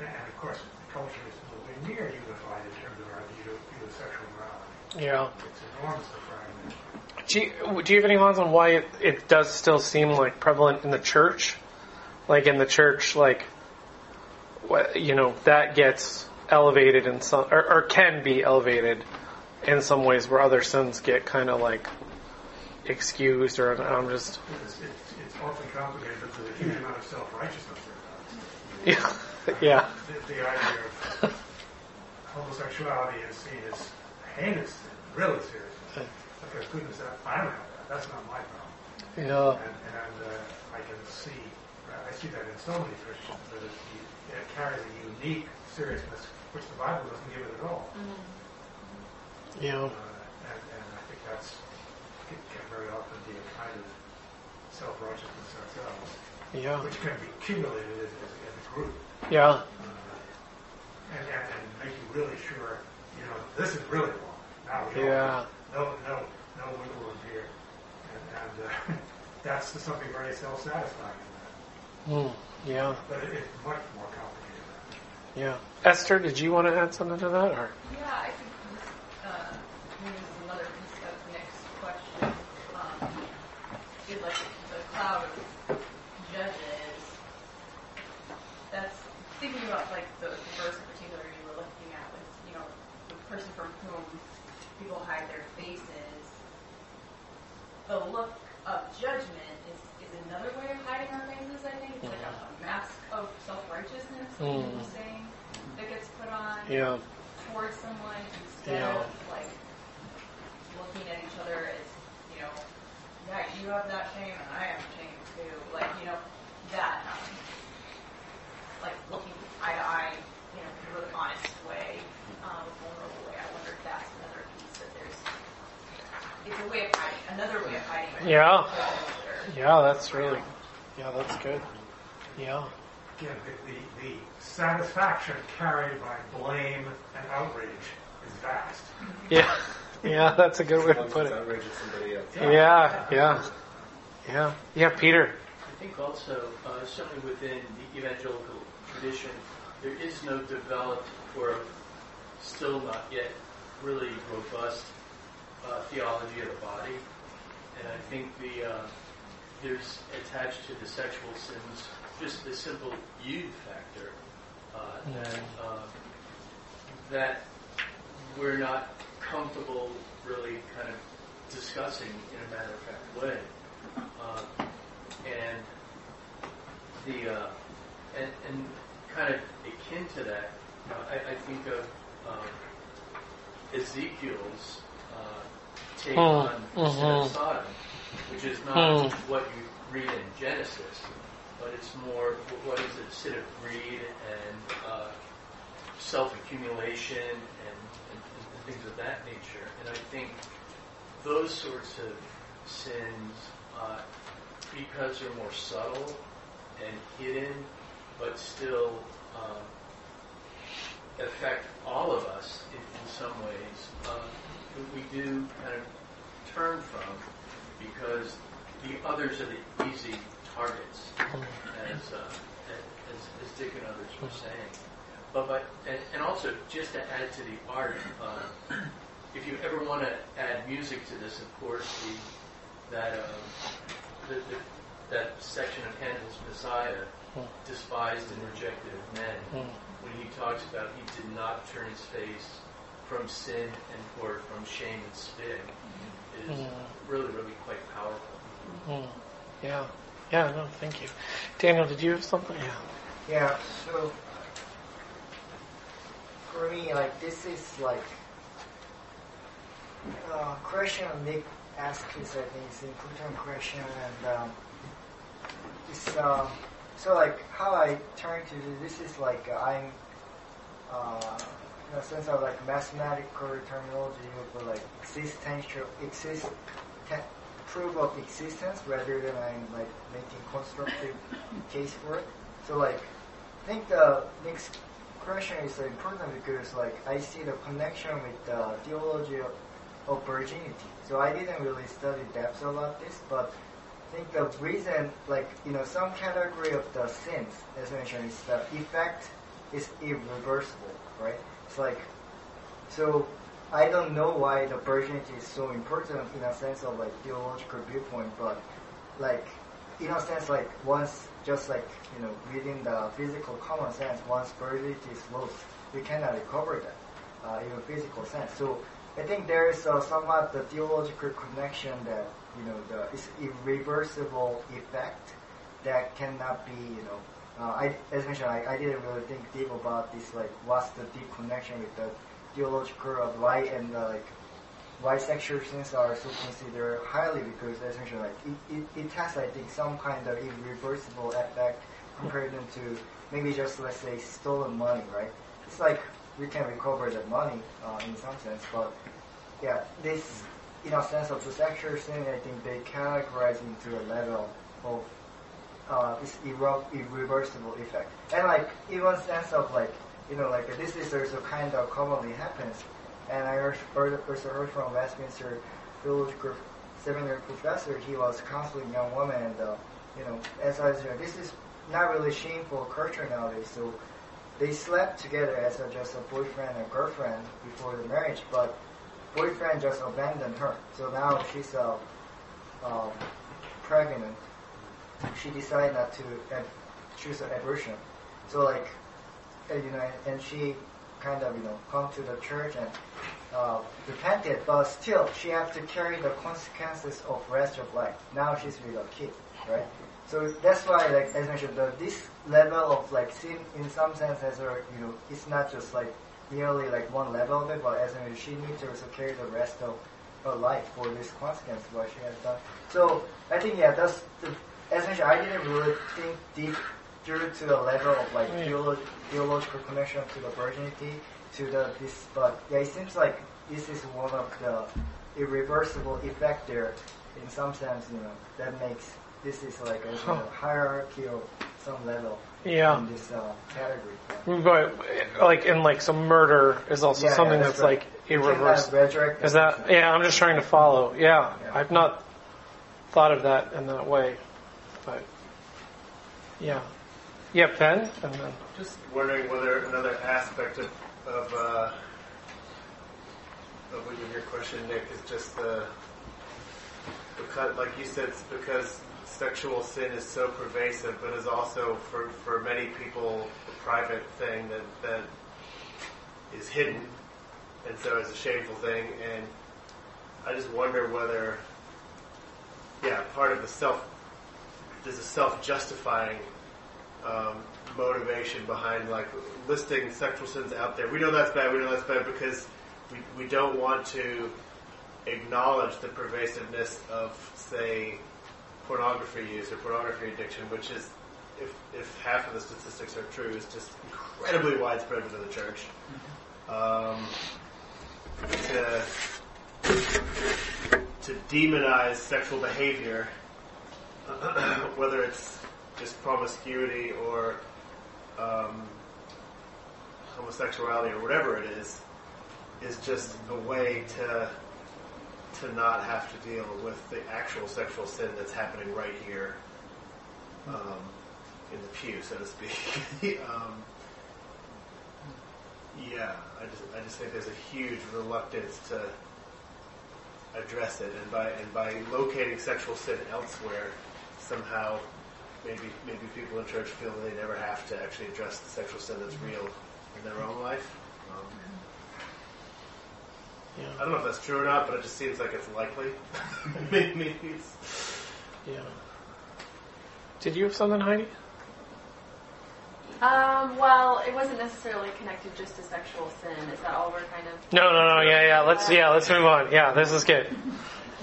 and of course the culture is nowhere near unified in terms of our view, view of sexual. Yeah. It's. Do you, do you have any thoughts on why it, it does still seem like prevalent in the church? Like in the church, like what you know that gets elevated in some, or, or can be elevated in some ways, where other sins get kind of like excused, or I'm just It's, it's, it's awfully complicated, but there's a huge amount of self-righteousness yeah, there. yeah, The, the idea of homosexuality is seen as heinous, really serious. Because goodness, that, I don't have that. That's not my problem. yeah, And, and uh, I can see, I see that in so many Christians that it, it carries a unique seriousness which the Bible doesn't give it at all. yeah, Uh, and, and I think that's it can very often be a kind of self-righteousness ourselves, yeah, which can be accumulated as, as, as a group. yeah, Uh, and, and, and make you really sure, you know, this is really wrong. Now we don't- yeah, no, no, no wiggle room here. And, and uh, that's something very self-satisfying in that. Hmm, yeah, But it, it's much more complicated than that. yeah. Esther, did you want to add something to that, or Yeah, I think this, uh, maybe this is another piece of Nick's question. Um, you'd like to keep the cloud of judges, that's thinking about like the verse in particular you were looking at with, you know, the person from whom people hide their faces. The look of judgment is, is another way of hiding our faces, I think. It's like a, a mask of self-righteousness, like you were saying, that gets put on Yeah. towards someone instead Yeah. of like looking at each other as, you know, yeah, you have that shame and I have shame too. Like, you know, that, um, like looking eye to eye, you know, in a really honest way, um, a vulnerable way. I wonder if that's another piece that there's, it's a way of hiding, another way of hiding. Yeah. Yeah, that's really, yeah, that's good. Yeah. Again, the, the, the satisfaction carried by blame and outrage is vast. Yeah. Yeah, that's a good way to put it. outrage somebody else. Yeah, yeah. Yeah. Yeah, Peter. I think also, uh, certainly within the evangelical tradition, there is no developed or still not yet really robust uh, theology of the body. And I think the uh, there's attached to the sexual sins just the simple youth factor uh, that uh, that we're not comfortable really kind of discussing in a matter of fact way. Uh, and the uh, and, and kind of akin to that, uh, I, I think of um, Ezekiel's take Hmm, on sin mhm. of Sodom, which is not Hmm. what you read in Genesis, but it's more what is it, sin of greed and uh, self-accumulation and, and, and things of that nature. And I think those sorts of sins, uh, because they're more subtle and hidden, but still um, affect all of us in, in some ways, uh, we do kind of turn from because the others are the easy targets, as, uh, as, as Dick and others were saying. But, but and, and also just to add to the art, uh, if you ever want to add music to this, of course, the, that um, the, the, that section of Handel's Messiah, despised and rejected of men, when he talks about he did not turn his face from sin and or from shame and spit, is really, really quite powerful. Mm. Yeah. Yeah, no, thank you. Daniel, did you have something? Yeah. Yeah, so for me, like this is like uh, question Nick asked is I think it's an important question, and um, it's uh, so like how I turn to this, this is like uh, I'm uh, in a sense of like mathematical terminology of like existential exist te- proof of existence rather than I'm like making constructive case for it. So like I think the next question is important because like I see the connection with the theology of, of virginity. So I didn't really study depth about this, but I think the reason, like you know, some category of the sins, as mentioned, is the effect is irreversible, right? It's like so. I don't know why the virginity is so important in a sense of like theological viewpoint, but like in a sense, like once, just like you know, within the physical common sense, once virginity is lost, we cannot recover that uh, in a physical sense. So I think there is uh, somewhat the theological connection that you know the it's irreversible effect that cannot be you know. Uh, I, as mentioned, I, I didn't really think deep about this, like what's the deep connection with the theological of why and uh, like why sexual sins are so considered highly because as mentioned, like it, it, it has I think some kind of irreversible effect compared to maybe just let's say stolen money, right? It's like we can recover the money uh, in some sense, but yeah, this in a sense of the sexual sin, I think they categorize into a level of uh, this irre- irreversible effect, and like even sense of like you know like this is also kind of commonly happens and I heard, also heard from Westminster Theological Seminary professor, he was counseling young women, and uh, you know, as I was, this is not really shameful culture nowadays. So they slept together as a, just a boyfriend and girlfriend before the marriage, but boyfriend just abandoned her. So now she's uh, um, pregnant, she decided not to choose an abortion. So like, uh, you know, and, and she kind of you know come to the church and uh, repented, but still she have to carry the consequences of rest of life. Now she's with a kid, right? So that's why, like as mentioned, the, this level of like sin, in some sense, as a you know, it's not just like merely like one level of it, but as I mentioned, she needs to also carry the rest of her life for this consequence what she has done. So I think yeah, that's the, as mentioned. I didn't really think deep through to the level of like Yeah. theolo- theological connection to the virginity to the this, but yeah, it seems like this is one of the irreversible effect there. In some sense, you know, that makes this is like a know, hierarchy of some level Yeah. in this uh, category. But like in like some murder is also Yeah, yeah, something that's that's, right. like You can have irreversible. Is that yeah? I'm just trying to follow. Yeah, Yeah. I've not thought of that in that way, but yeah, yeah, then Just wondering whether another aspect of of, uh, of what you- your question, Nick, is just the because, like you said, because sexual sin is so pervasive, but is also for for many people a private thing that that is hidden, and so it's a shameful thing. And I just wonder whether, yeah, part of the self there's a self justifying um, motivation behind like listing sexual sins out there. We know that's bad. We know that's bad because we, we don't want to acknowledge the pervasiveness of, say, pornography use or pornography addiction, which is, if, if half of the statistics are true, is just incredibly widespread within the church. Um, to, to demonize sexual behavior, whether it's just promiscuity or um, homosexuality or whatever it is, is just a way to to not have to deal with the actual sexual sin that's happening right here um, in the pew, so to speak. um, yeah, I just I just think there's a huge reluctance to address it, and by and by locating sexual sin elsewhere, somehow maybe maybe people in church feel that they never have to actually address the sexual sin that's real in their own life. Um, I don't know if that's true or not, but it just seems like it's likely. maybe it's, yeah. Did you have something, Heidi? Um, well, it wasn't necessarily connected just to sexual sin. Is that all we're kind of? No, no, no. Yeah, yeah. Let's yeah, let's move on. Yeah, this is good.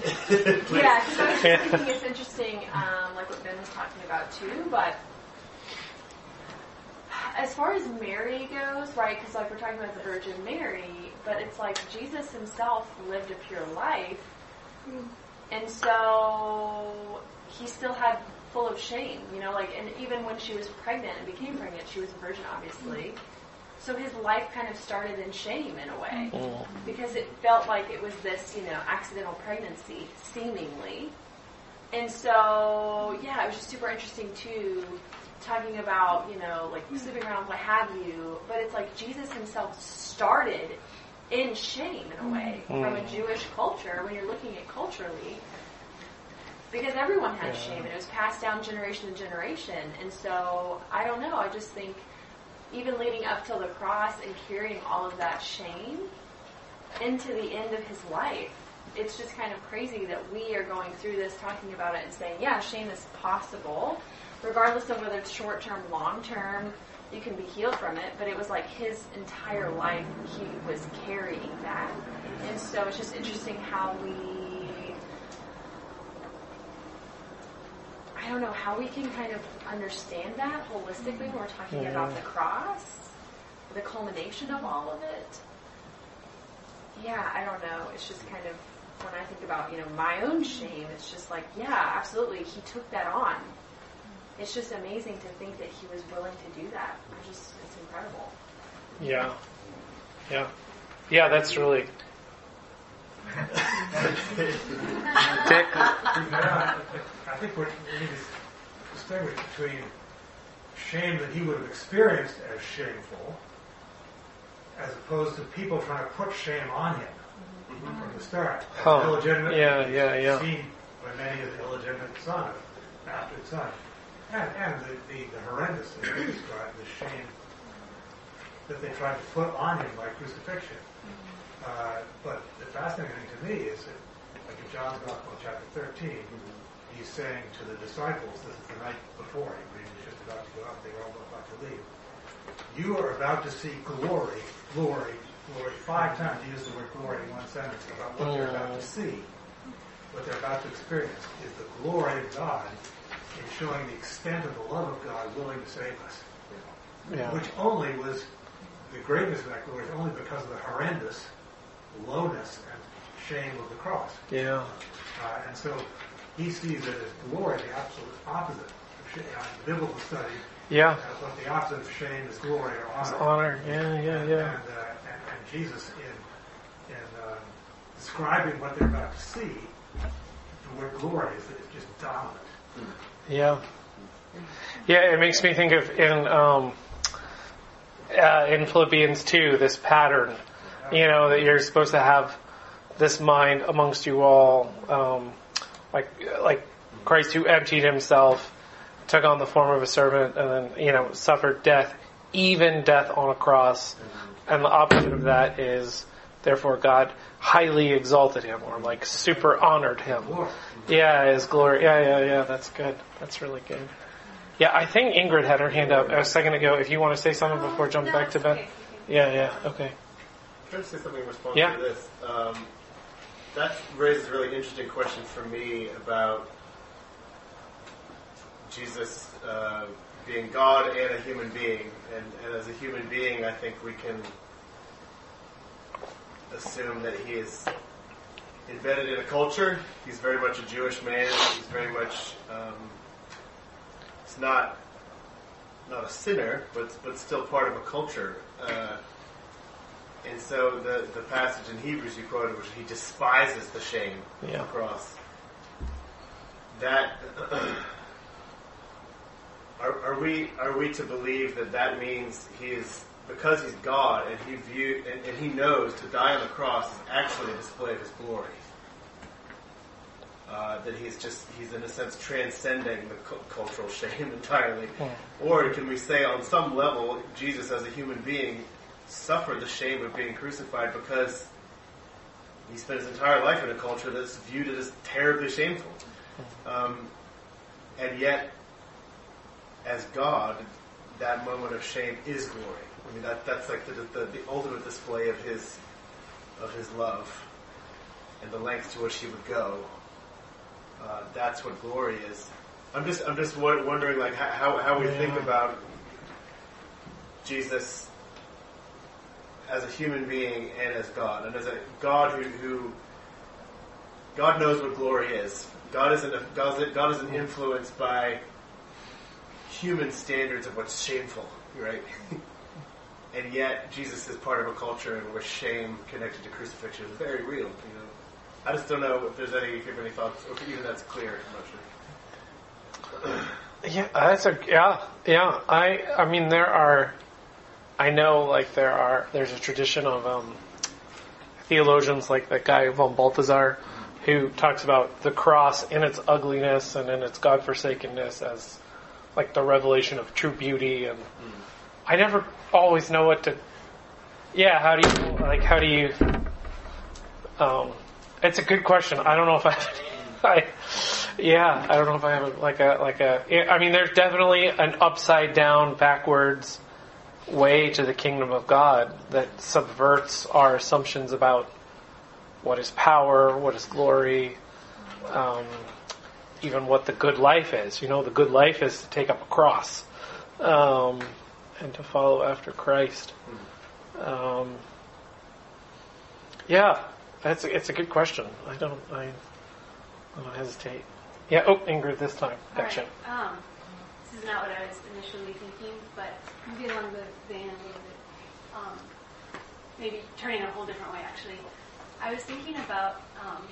Yeah, because I was Yeah. thinking it's interesting, um, like what Ben was talking about too. But as far as Mary goes, right? Because like we're talking about the Virgin Mary, but it's like Jesus Himself lived a pure life, and so He still had full of shame. You know, like and even when she was pregnant and became pregnant, she was a virgin, obviously. So his life kind of started in shame in a way Mm. because it felt like it was this, you know, accidental pregnancy, seemingly. And so, yeah, it was just super interesting too, talking about, you know, like sleeping around, what have you. But it's like Jesus himself started in shame in a way from a Jewish culture when you're looking at culturally. Because everyone had Yeah. shame and it was passed down generation to generation. And so, I don't know, I just think even leading up till the cross and carrying all of that shame into the end of his life. It's just kind of crazy that we are going through this, talking about it, and saying, yeah, shame is possible, regardless of whether it's short term, long term, you can be healed from it. But it was like his entire life, he was carrying that. And so it's just interesting how we. I don't know how we can kind of understand that holistically when we're talking about the cross, the culmination of all of it. Yeah, I don't know. It's just kind of when I think about you know my own shame, it's just like yeah, absolutely, he took that on. It's just amazing to think that he was willing to do that. It's just it's incredible. Yeah, yeah, yeah. That's really. Dick. Yeah, I think we need to distinguish between shame that he would have experienced as shameful, as opposed to people trying to put shame on him from the start. Huh. illegitimate, Yeah, yeah, yeah. Seen by many as the illegitimate son of after the time. And, and the, the, the horrendous that you described, the shame that they tried to put on him by crucifixion. Uh, but the fascinating thing to me is that, like in John's Gospel, chapter 13, he's saying to the disciples, this is the night before, he was just about to go out, they were all about to leave. You are about to see glory, glory, glory. Five times he used the word glory in one sentence about what they're about to see, what they're about to experience is the glory of God in showing the extent of the love of God willing to save us. Yeah. Which only was the greatness of that glory is only because of the horrendous lowness and shame of the cross. Yeah. Uh, and so he sees it as glory, the absolute opposite of shame. Uh, in biblical study, Yeah. uh, what the opposite of shame is glory or It's honor. honor. Yeah, yeah, And, yeah. and, uh, and, and Jesus, in, in uh, describing what they're about to see, the word glory is, is just dominant. Yeah. Yeah, it makes me think of in um, uh, in Philippians 2, this pattern, you know, that you're supposed to have this mind amongst you all, um, like like Christ who emptied himself, took on the form of a servant, and then you know suffered death, even death on a cross, and the opposite of that is therefore God highly exalted him or like super honored him. Glory. Yeah, his glory. Yeah, yeah, yeah. That's good. That's really good. Yeah, I think Ingrid had her hand up a second ago. If you want to say something before jumping back to Ben. Yeah, yeah. Okay. Can I say something in response Yeah. to this? Um, that raises a really interesting question for me about Jesus uh, being God and a human being. And, and as a human being, I think we can assume that he is embedded in a culture. He's very much a Jewish man. He's very much, um, not not a sinner, but but still part of a culture. Uh, and so the the passage in Hebrews you quoted, which he despises the shame of the cross. That are, are we are we to believe that that means he is because he's God and he view and, and he knows to die on the cross is actually a display of his glory. Uh, that he's just he's in a sense transcending the cu- cultural shame entirely, or can we say on some level Jesus as a human being suffered the shame of being crucified because he spent his entire life in a culture that's viewed it as terribly shameful, um, and yet as God, that moment of shame is glory. I mean that that's like the, the, the ultimate display of his of his love and the lengths to which he would go. Uh, that's what glory is. I'm just I'm just wo- wondering like how how, how we think about Jesus as a human being and as God, and as a God who, who God knows what glory is. God isn't a, God isn't, influenced by human standards of what's shameful, right? and yet Jesus is part of a culture in which shame connected to crucifixion is very real. You know, I just don't know if there's any if you have any thoughts, or even that's clear. I'm not sure. Yeah, that's a yeah, yeah. I I mean there are I know like there are there's a tradition of um theologians like that guy von Balthasar who talks about the cross in its ugliness and in its godforsakenness as like the revelation of true beauty and I never always know what to yeah, how do you like how do you um it's a good question. I don't know if I I yeah, I don't know if I have like a like a. I mean, there's definitely an upside down, backwards way to the kingdom of God that subverts our assumptions about what is power, what is glory, um, even what the good life is. You know, the good life is to take up a cross um, and to follow after Christ. Um, yeah, that's a, it's a good question. I don't I, I don't hesitate. Yeah. Oh, Ingrid, this time. Gotcha. Um, this is not what I was initially thinking, but maybe along the vein a little bit, um, maybe turning a whole different way actually. I was thinking about um,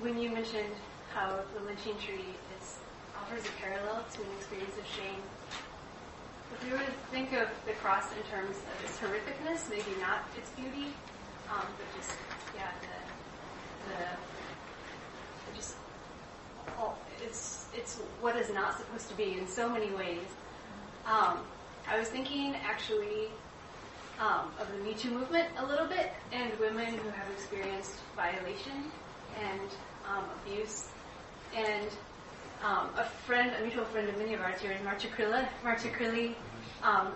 when you mentioned how the lynching tree is, offers a parallel to an experience of shame. If we were to think of the cross in terms of its horrificness, maybe not its beauty, um, but just yeah, the the just all, it's it's what is not supposed to be in so many ways. Um, I was thinking actually um, of the Me Too movement a little bit and women who have experienced violation and um, abuse. And um, a friend, a mutual friend of many of ours here, Marcia Krilla, Marcia Crilly, um,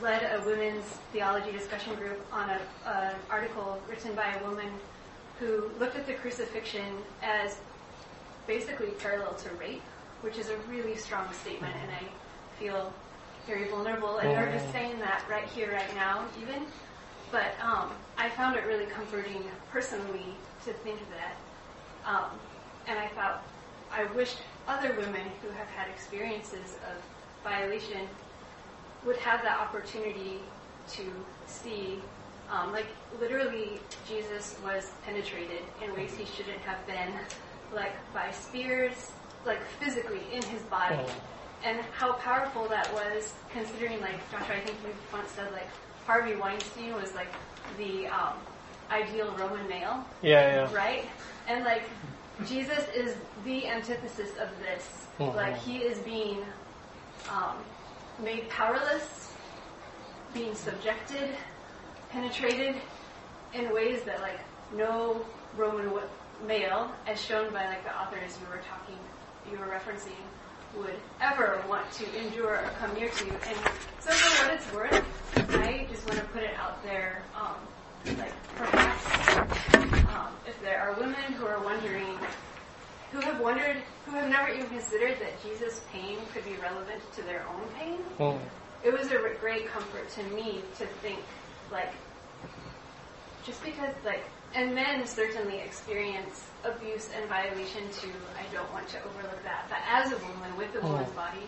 led a women's theology discussion group on an article written by a woman who looked at the crucifixion as basically parallel to rape, which is a really strong statement, and I feel very vulnerable and you're just saying that right here, right now, even. But um, I found it really comforting personally to think of that. Um, and I thought, I wished other women who have had experiences of violation would have that opportunity to see, um, like literally, Jesus was penetrated in ways he shouldn't have been, like by spears, like physically in his body, and how powerful that was. Considering, like Joshua, I think you once said, like Harvey Weinstein was like the um, ideal Roman male, Yeah, yeah. right? And like Jesus is the antithesis of this. Mhm. Like he is being um, made powerless, being subjected, penetrated in ways that like no Roman male, as shown by like the authors you were talking, you were referencing, would ever want to endure or come near to. And so for what it's worth, I just want to put it out there, um, like perhaps um, if there are women who are wondering, who have wondered, who have never even considered that Jesus' pain could be relevant to their own pain, Mm. it was a great comfort to me to think, like, just because, like, and men certainly experience abuse and violation too. I don't want to overlook that. But as a woman with a woman's body,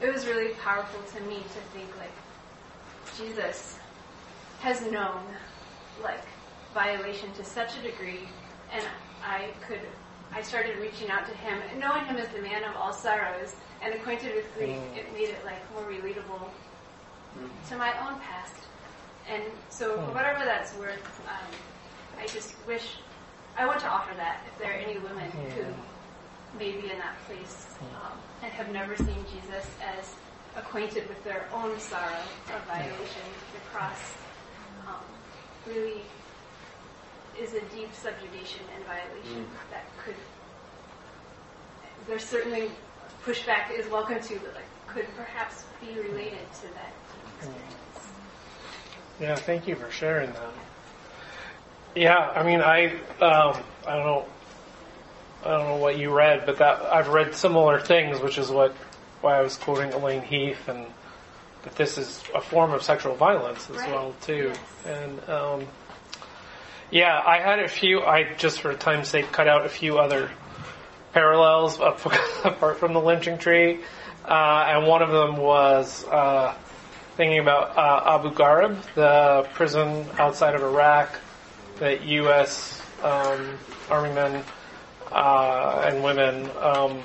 it was really powerful to me to think, like, Jesus has known, like, violation to such a degree, and I could, I started reaching out to him, and knowing him as the man of all sorrows, and acquainted with grief, it made it, like, more relatable to my own past. And so, for whatever that's worth, um, I just wish, I want to offer that if there are any women who may be in that place um, and have never seen Jesus as acquainted with their own sorrow of violation, the cross um, really is a deep subjugation and violation that could, there's certainly pushback is welcome to, but like could perhaps be related to that experience. Yeah, thank you for sharing that. Yeah, I mean, I um, I don't know, I don't know what you read, but that I've read similar things, which is what why I was quoting Elaine Heath, and that this is a form of sexual violence as Right. well too. Yes. And um, yeah, I had a few. I just for time's sake cut out a few other parallels up, apart from the lynching tree, uh, and one of them was. Uh, thinking about uh, Abu Ghraib, the prison outside of Iraq that U.S. Um, Army men uh, and women, um,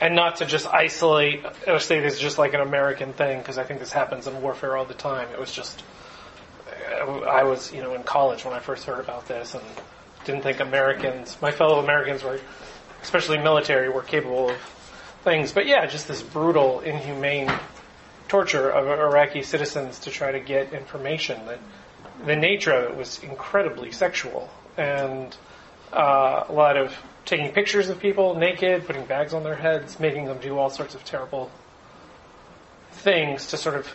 and not to just isolate or say this is just like an American thing, because I think this happens in warfare all the time. It was just, I was, you know, in college when I first heard about this and didn't think Americans, my fellow Americans were, especially military, were capable of things. But yeah, just this brutal, inhumane torture of Iraqi citizens to try to get information. That the nature of it was incredibly sexual, and uh, a lot of taking pictures of people naked, putting bags on their heads, making them do all sorts of terrible things to sort of,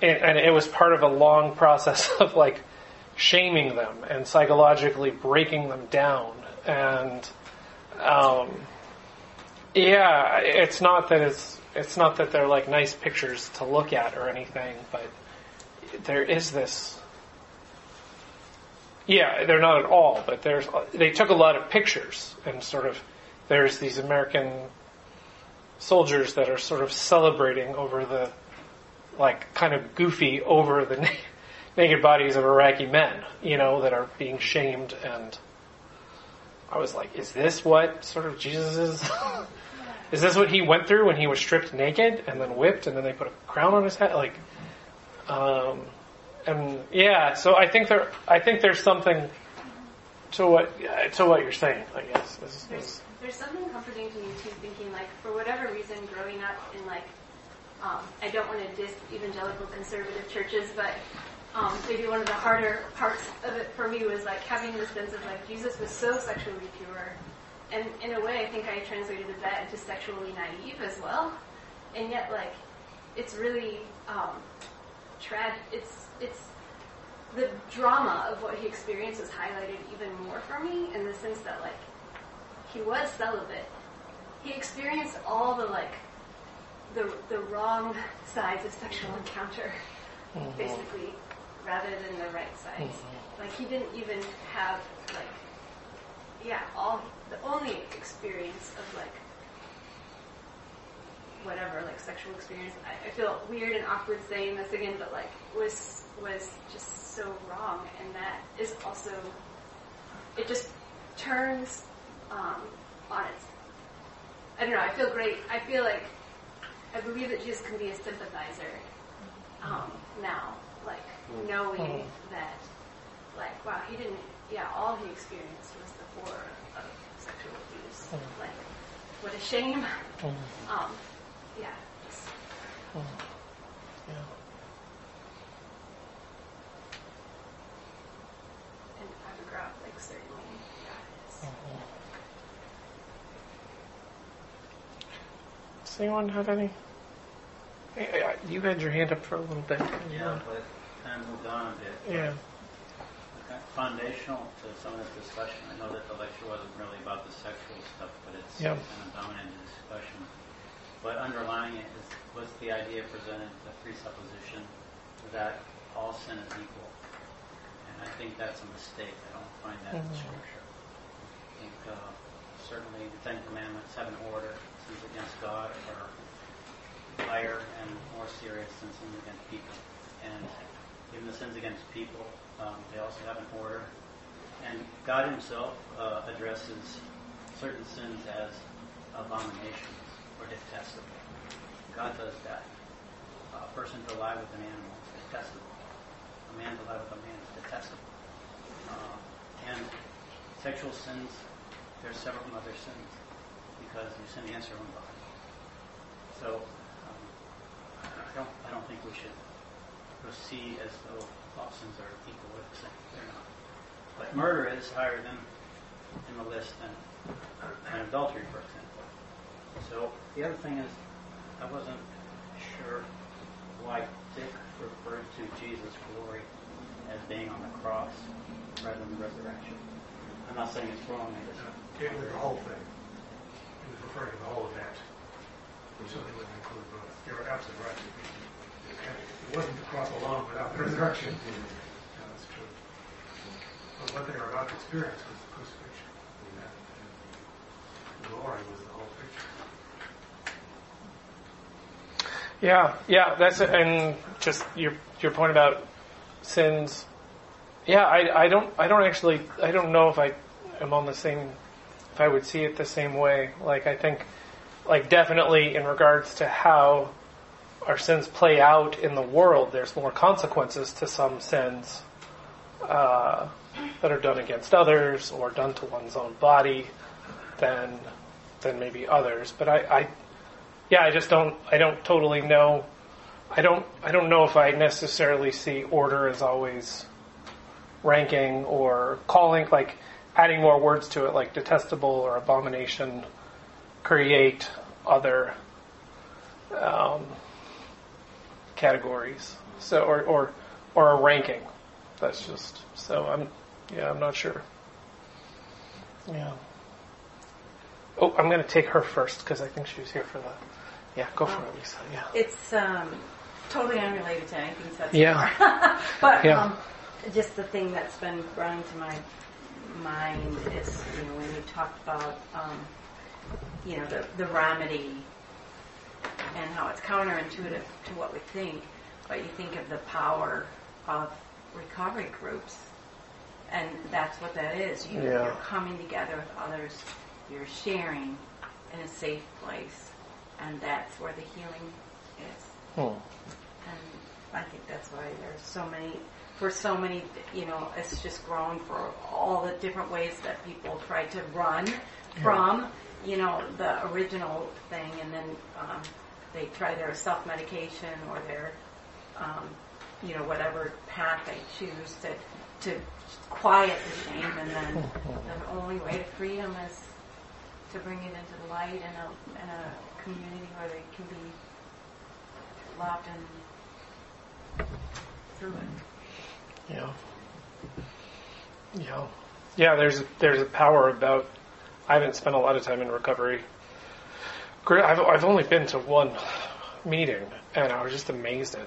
and, it was part of a long process of like shaming them and psychologically breaking them down and. Um, yeah, it's not that it's it's not that they're like nice pictures to look at or anything, but there is this. Yeah, they're not at all, but there's they took a lot of pictures and sort of there's these American soldiers that are sort of celebrating over the like kind of goofy over the na- naked bodies of Iraqi men, you know, that are being shamed and I was like, is this what sort of Jesus is? is this what he went through when he was stripped naked and then whipped and then they put a crown on his head? Like, um, and yeah, so I think there, I think there's something to what to what you're saying. I guess is, is there's something comforting to me too, thinking like for whatever reason, growing up in like, um, I don't want to diss evangelical conservative churches, but um, maybe one of the harder parts of it for me was like having the sense of like Jesus was so sexually pure, and in a way, I think I translated that into sexually naive as well, and yet like it's really um, tragic. It's it's the drama of what he experienced highlighted even more for me in the sense that like he was celibate. He experienced all the like the the wrong sides of sexual encounter, Mhm. basically, rather than the right sides. Like he didn't even have like yeah all the only experience of like whatever like sexual experience. I, I feel weird and awkward saying this again, but like was was just so wrong, and that is also it just turns um, on its. I don't know. I feel great. I feel like I believe that Jesus can be a sympathizer um, now, like knowing that, like, wow, he didn't. Yeah, all he experienced was the horror of sexual abuse. Mhm. Like, what a shame. Mhm. Um, yeah. Just, Yeah. and epigraph, like certainly, yeah. it's- Does anyone have any? You had your hand up for a little bit. Yeah, but kind of moved on a bit. Yeah. Foundational to some of this discussion, I know that the lecture wasn't really about the sexual stuff, but it's Yeah. kind of dominated the discussion. But underlying it is, was the idea presented, the presupposition that all sin is equal. And I think that's a mistake. I don't find that in Mhm. Scripture. I think uh, certainly the Ten Commandments have an order. Sins against God are higher and more serious than sins against people. And even the sins against people, um, they also have an order. And God Himself uh, addresses certain sins as abominations or detestable. God does that. A person to lie with an animal is detestable. A man to lie with a man is detestable. Uh, and sexual sins, separate from other sins because you sin against your own body. So um, I don't I don't think we should proceed as though all are equal the. They're not. But murder is higher than in the list than than adultery, for example. So the other thing is I wasn't sure why Dick referred to Jesus' glory as being on the cross rather than the resurrection. I'm not saying it's wrong. I It was the whole thing. He was the whole event. It certainly wouldn't include both. You're absolutely right. It wasn't the cross alone without the resurrection. Yeah, that's true. But what they were about to experience was the crucifixion. And the glory was the whole picture. Yeah, yeah, that's it. And just your your point about sins. Yeah, I, I don't I don't actually I don't know if I am on the same if I would see it the same way. Like I think like definitely in regards to how our sins play out in the world, there's more consequences to some sins uh, that are done against others or done to one's own body than than maybe others. But I, I yeah, I just don't I don't totally know I don't I don't know if I necessarily see order as always ranking or calling like adding more words to it like detestable or abomination create other um, categories. So or, or or a ranking. That's just so I'm yeah I'm not sure. Yeah. Oh I'm going to take her first because I think she was here for the yeah go for it Lisa yeah. It's um, totally unrelated to anything so Yeah. but Yeah. um, just the thing that's been brought to my mind is, you know, when you talked about, um, you know, the, the remedy and how it's counterintuitive to what we think, but you think of the power of recovery groups, and that's what that is. You, Yeah. You're coming together with others, you're sharing in a safe place, and that's where the healing is. Hmm. And I think that's why there's so many, for so many, you know, it's just grown for all the different ways that people try to run from you know, the original thing, and then um, they try their self-medication or their, um, you know, whatever path they choose to to quiet the shame, and then the only way to freedom is to bring it into the light in a in a community where they can be loved and through it. Yeah. Yeah. Yeah, there's there's a power about I haven't spent a lot of time in recovery. I've I've only been to one meeting and I was just amazed at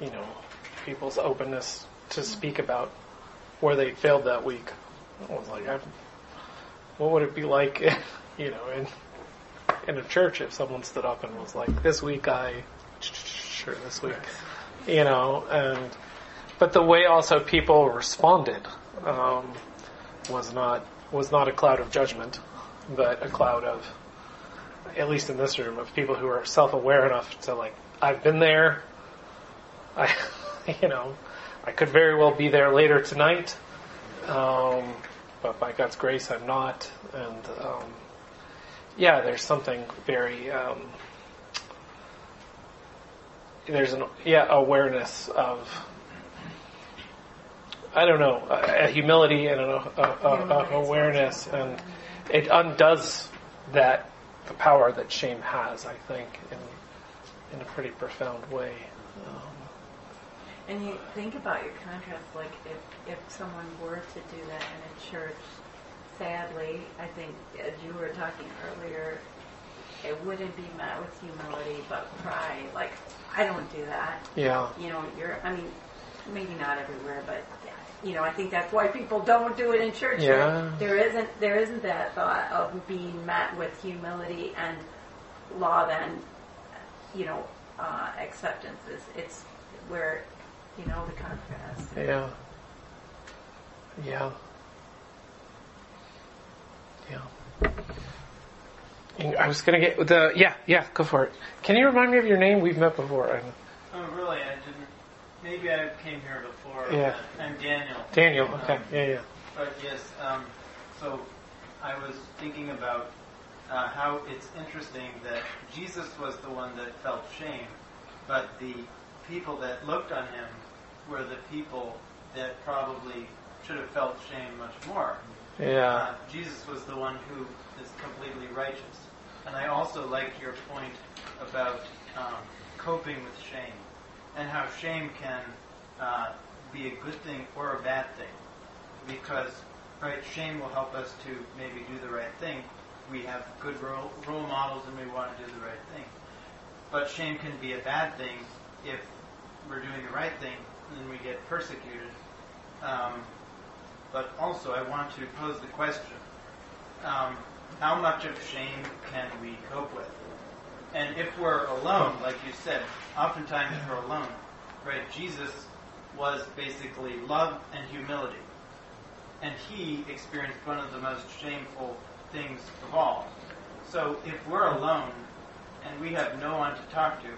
you know, people's openness to speak about where they failed that week. I was like, i what would it be like, you know, in in a church if someone stood up and was like, "This week I, sure, this week," you know, and but the way also people responded um, was not was not a cloud of judgment, but a cloud of, at least in this room, of people who are self-aware enough to like, I've been there. I, you know, I could very well be there later tonight, um, but by God's grace, I'm not. And um, yeah, there's something very um, there's an yeah awareness of I don't know a, a humility and a, a, a, awareness, and it undoes that the power that shame has. I think in in a pretty profound way. Um, and you think about your contrast, like if if someone were to do that in a church, sadly, I think as you were talking earlier, it wouldn't be met with humility but pride. Like I don't do that. Yeah. You know, you're. I mean, maybe not everywhere, but you know, I think that's why people don't do it in church. Yeah. There isn't there isn't that thought of being met with humility and law then, you know, uh, acceptance is it's where you know the contrast. Yeah. Yeah. Yeah. I was gonna get the yeah yeah go for it. Can you remind me of your name? We've met before. And, Oh, really? I didn't. Maybe I came here before. Yeah. I'm Daniel. Daniel. Okay. Um, Yeah yeah. But yes, um, so I was thinking about uh, how it's interesting that Jesus was the one that felt shame, but the people that looked on him were the people that probably should have felt shame much more. Yeah. Uh, Jesus was the one who is completely righteous. And I also like your point about um, coping with shame and how shame can uh, be a good thing or a bad thing. Because, right, shame will help us to maybe do the right thing. We have good role, role models and we want to do the right thing. But shame can be a bad thing if we're doing the right thing and we get persecuted. Um, but also, I want to pose the question um, how much of shame can we cope with? And if we're alone, like you said, oftentimes we're alone, right? Jesus was basically love and humility. And he experienced one of the most shameful things of all. So if we're alone and we have no one to talk to,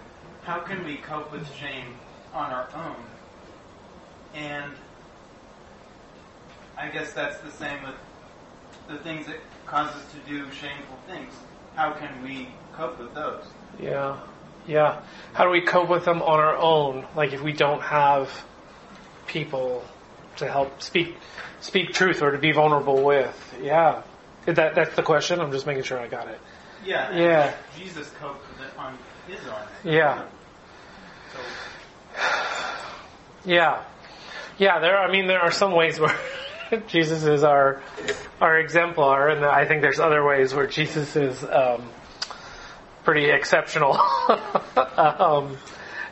how can we cope with shame on our own? And I guess that's the same with the things that cause us to do shameful things. How can we cope with those? Yeah. Yeah. How do we cope with them on our own? Like if we don't have people to help speak speak truth or to be vulnerable with. Yeah. That that's the question. I'm just making sure I got it. Yeah. Yeah. Jesus coped with it on his own. Yeah. So Yeah. Yeah, there I mean there are some ways where Jesus is our our exemplar and I think there's other ways where Jesus is um, pretty exceptional. um,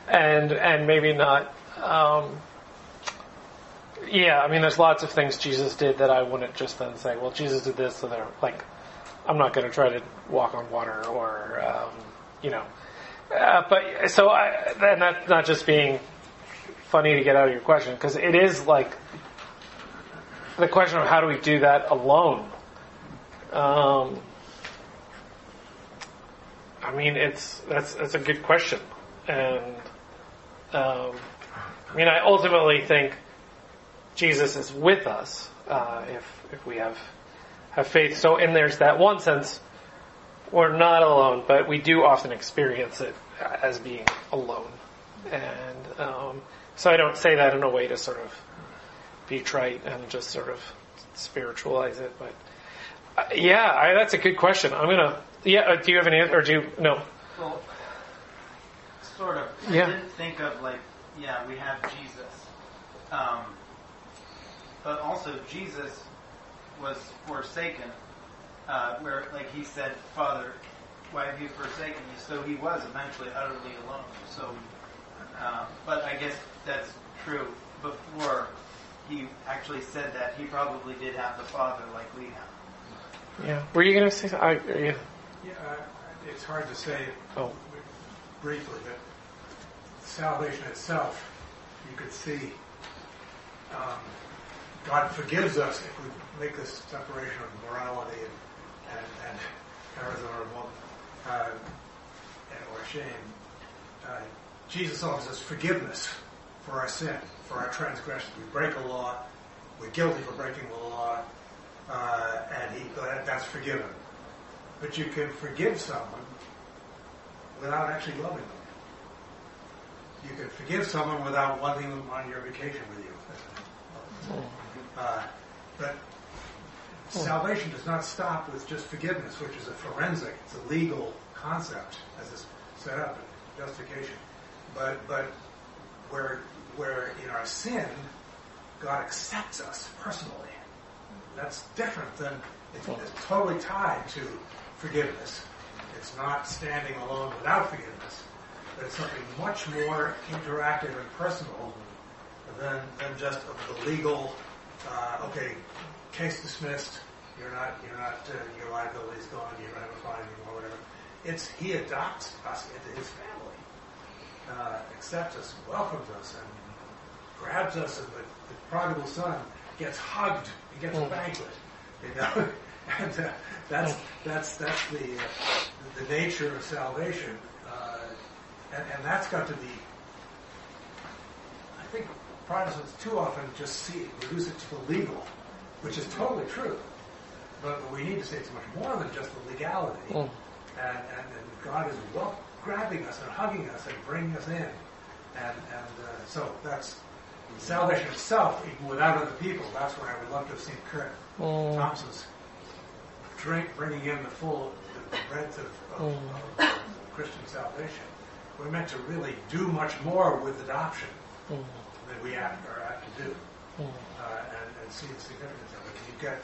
and and maybe not um, yeah, I mean there's lots of things Jesus did that I wouldn't just then say, well Jesus did this so they're like I'm not going to try to walk on water or um, you know uh, but so I, and that's not just being funny to get out of your question because it is like the question of how do we do that alone. Um, I mean, it's that's that's a good question, and um, I mean, I ultimately think Jesus is with us uh, if if we have have faith. So, and there's that one sense we're not alone, but we do often experience it as being alone. And um, so I don't say that in a way to sort of be trite and just sort of spiritualize it, but uh, yeah, I, that's a good question. I'm gonna. Yeah, uh, do you have any or do you no? Well, sort of. Yeah. I didn't think of like, yeah, we have Jesus, um, but also Jesus was forsaken, uh, where like he said, Father, why have you forsaken me? So he was eventually utterly alone. So, uh, but I guess that's true. Before he actually said that, he probably did have the Father like we have. Yeah. Were you gonna say? something? I, yeah. Yeah, uh, it's hard to say Oh. briefly, but salvation itself, you could see um, God forgives us if we make this separation of morality and, and, and horizontal uh, and, or shame. Uh, Jesus offers us forgiveness for our sin, for our transgressions. We break a law, we're guilty for breaking the law, uh, and he, that's forgiven. But you can forgive someone without actually loving them. You can forgive someone without wanting them on your vacation with you. Uh, but salvation does not stop with just forgiveness, which is a forensic, it's a legal concept as it's set up in justification. But but where where in our sin, God accepts us personally. That's different than it's, it's totally tied to forgiveness. It's not standing alone without forgiveness, but it's something much more interactive and personal than, than just the legal, uh, okay, case dismissed, you're not, you're not, uh, your liability is gone, you don't have a fine anymore, whatever. It's, he adopts us into his family, uh, accepts us, welcomes us, and grabs us, and the, the prodigal son gets hugged, he gets a banquet, you know, and that's that's that's the uh, the nature of salvation, uh, and, and that's got to be. I think Protestants too often just see it, reduce it to the legal, which is totally true, but, but we need to say it's much more than just the legality, Mm. and, and and God is well grabbing us and hugging us and bringing us in, and and uh, so that's salvation itself, even without other people. That's where I would love to have seen Curt Mm. Thompson's drink, bringing in the full the breadth of, of, Mm. of Christian salvation. We're meant to really do much more with adoption Mm. than we are apt to do, Mm. uh, and, and see the significance of it. You get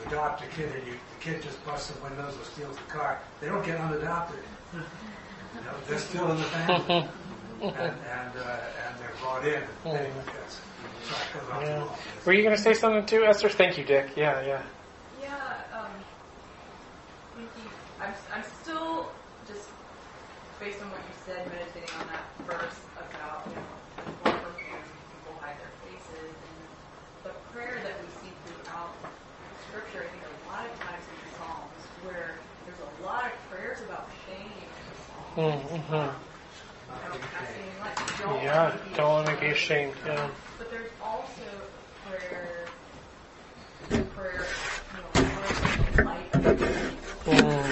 you adopt a kid, and you, the kid just busts the windows or steals the car. They don't get unadopted. You know, they're still in the family, and and, uh, and they're brought in. Sorry, it goes Yeah. Were you gonna say something too, Esther? Thank you, Dick. Yeah. Yeah, um, thinking, I'm, I'm still just, based on what you said, meditating on that verse about, you know, whom people hide their faces, and the prayer that we see throughout Scripture, I think a lot of times in the Psalms, where there's a lot of prayers about shame in the Mm-hmm. Don't cast any light. Don't Yeah, let me be don't want to be ashamed. ashamed. Yeah. But there's also prayer, prayer, you know, light of your face, Mm.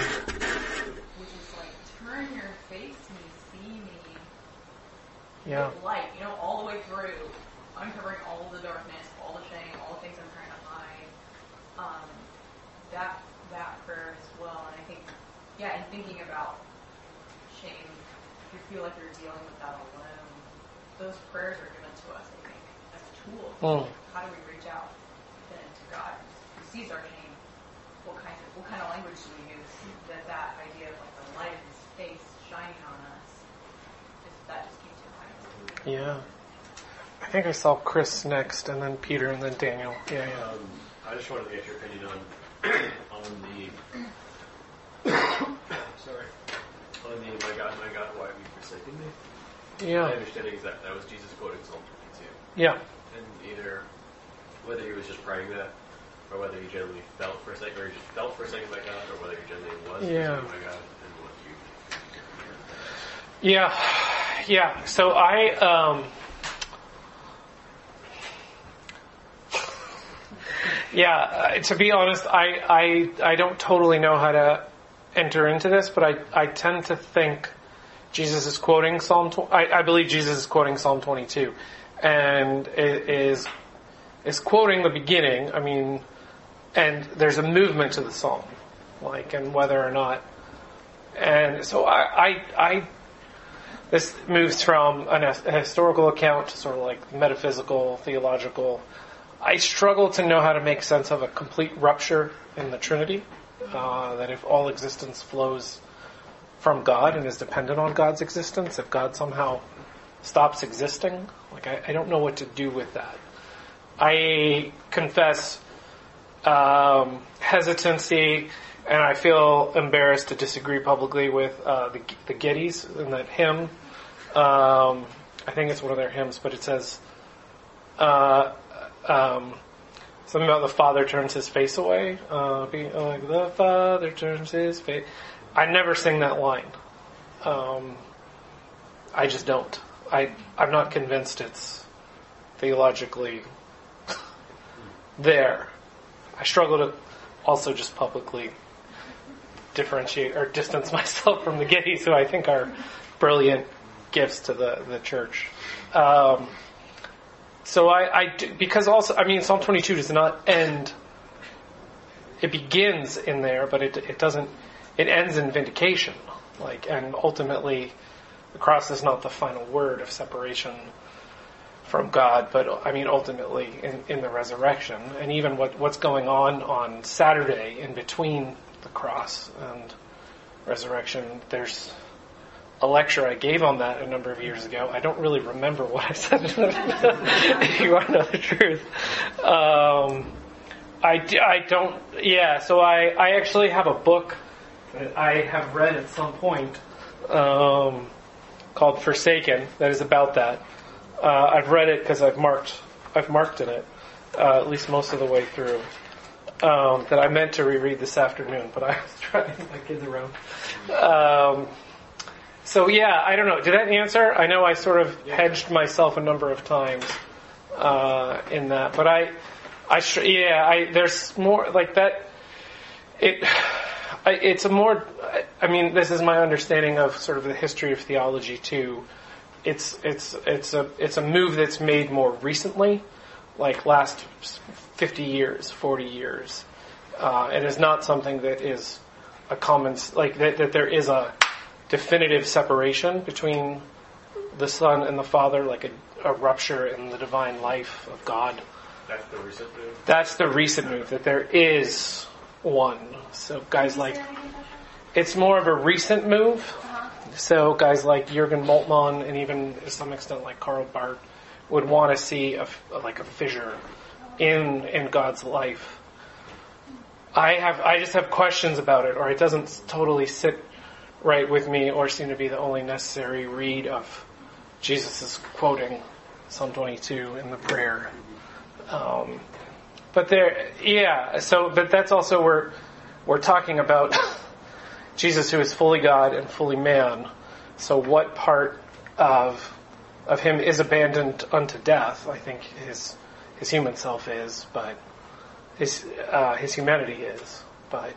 which is like, turn your face to me, see me, Yeah. with light, you know, all the way through, uncovering all the darkness, all the shame, all the things I'm trying to hide. Um, that that prayer as well, and I think, yeah, and thinking about shame, if you feel like you're dealing with that alone, those prayers are given to us, I think, as tools. Mm. How do we reach out then to God who sees our shame? What kind of what kind of language do we use? That that idea of like the light of His face shining on us, just, that just keeps your mind. Yeah. I think I saw Chris next, and then Peter, and then Daniel. Yeah, yeah. Um, I just wanted to get your opinion on on the sorry on the my God, my God, why have you forsaken me? Yeah. My understanding is that that was Jesus quoting Psalm 52, Yeah. and either whether he was just praying that, or whether he generally felt forsaken, or he just felt forsaken by God, or whether he generally was Yeah. forsaken by God, and what you. Yeah, yeah. So I, um, Yeah, uh, to be honest, I, I I don't totally know how to enter into this, but I, I tend to think Jesus is quoting Psalm. Tw- I, I believe Jesus is quoting Psalm 22, and is is quoting the beginning. I mean, and there's a movement to the psalm, like, and whether or not, and so I I, I this moves from an, a historical account to sort of like metaphysical, theological. I struggle to know how to make sense of a complete rupture in the Trinity. Uh, that if all existence flows from God and is dependent on God's existence, if God somehow stops existing, like I, I don't know what to do with that. I confess um, hesitancy, and I feel embarrassed to disagree publicly with uh, the, the Gettys and that hymn. Um, I think it's one of their hymns, but it says uh, um, something about the father turns his face away. Uh, be like the father turns his face. I never sing that line. Um, I just don't. I I'm not convinced it's theologically there. I struggle to also just publicly differentiate or distance myself from the Gettys, who I think are brilliant gifts to the the church. Um, so I, I do- because also I mean Psalm 22 does not end. It begins in there, but it it doesn't. It ends in vindication, like and ultimately, the cross is not the final word of separation from God, but I mean ultimately in, in the resurrection, and even what what's going on on Saturday in between the cross and resurrection. There's a lecture I gave on that a number of years ago. I don't really remember what I said. you want to know the truth, um, I, I don't. Yeah, so I I actually have a book that I have read at some point um, called Forsaken that is about that. Uh, I've read it because I've marked I've marked in it uh, at least most of the way through. Um, that I meant to reread this afternoon, but I was trying to get my kids around. Um, so yeah, I don't know. Did that answer? I know I sort of hedged myself a number of times uh, in that, but I, I sh- yeah, I there's more like that. It, I, it's a more. I mean, this is my understanding of sort of the history of theology too. It's it's it's a it's a move that's made more recently, like last fifty years, forty years. Uh, it is not something that is a common like that, that there is a definitive separation between the Son and the Father, like a, a rupture in the divine life of God. That's the recent move. That's the recent move, that there is one. So guys like, it's more of a recent move. So guys like Jürgen Moltmann and even to some extent like Karl Barth would want to see a, f- like a fissure in, in God's life. I have, I just have questions about it, or it doesn't totally sit right with me, or seem to be the only necessary read of Jesus is quoting Psalm 22 in the prayer. Um, but there, yeah. So, but that's also where we're talking about Jesus, who is fully God and fully man. So, what part of of him is abandoned unto death? I think his his human self is, but his uh, his humanity is. But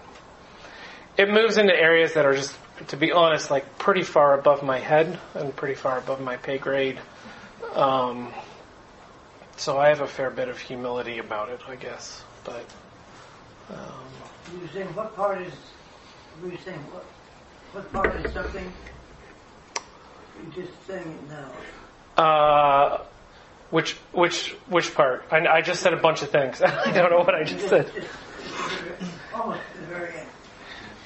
it moves into areas that are just, to be honest, like pretty far above my head and pretty far above my pay grade. Um, so I have a fair bit of humility about it, I guess. But um, You saying what part is, were you saying what, what part is something? You're just saying it now. uh, which which which part? I, I just said a bunch of things. I don't know what I just said. Almost at the very end.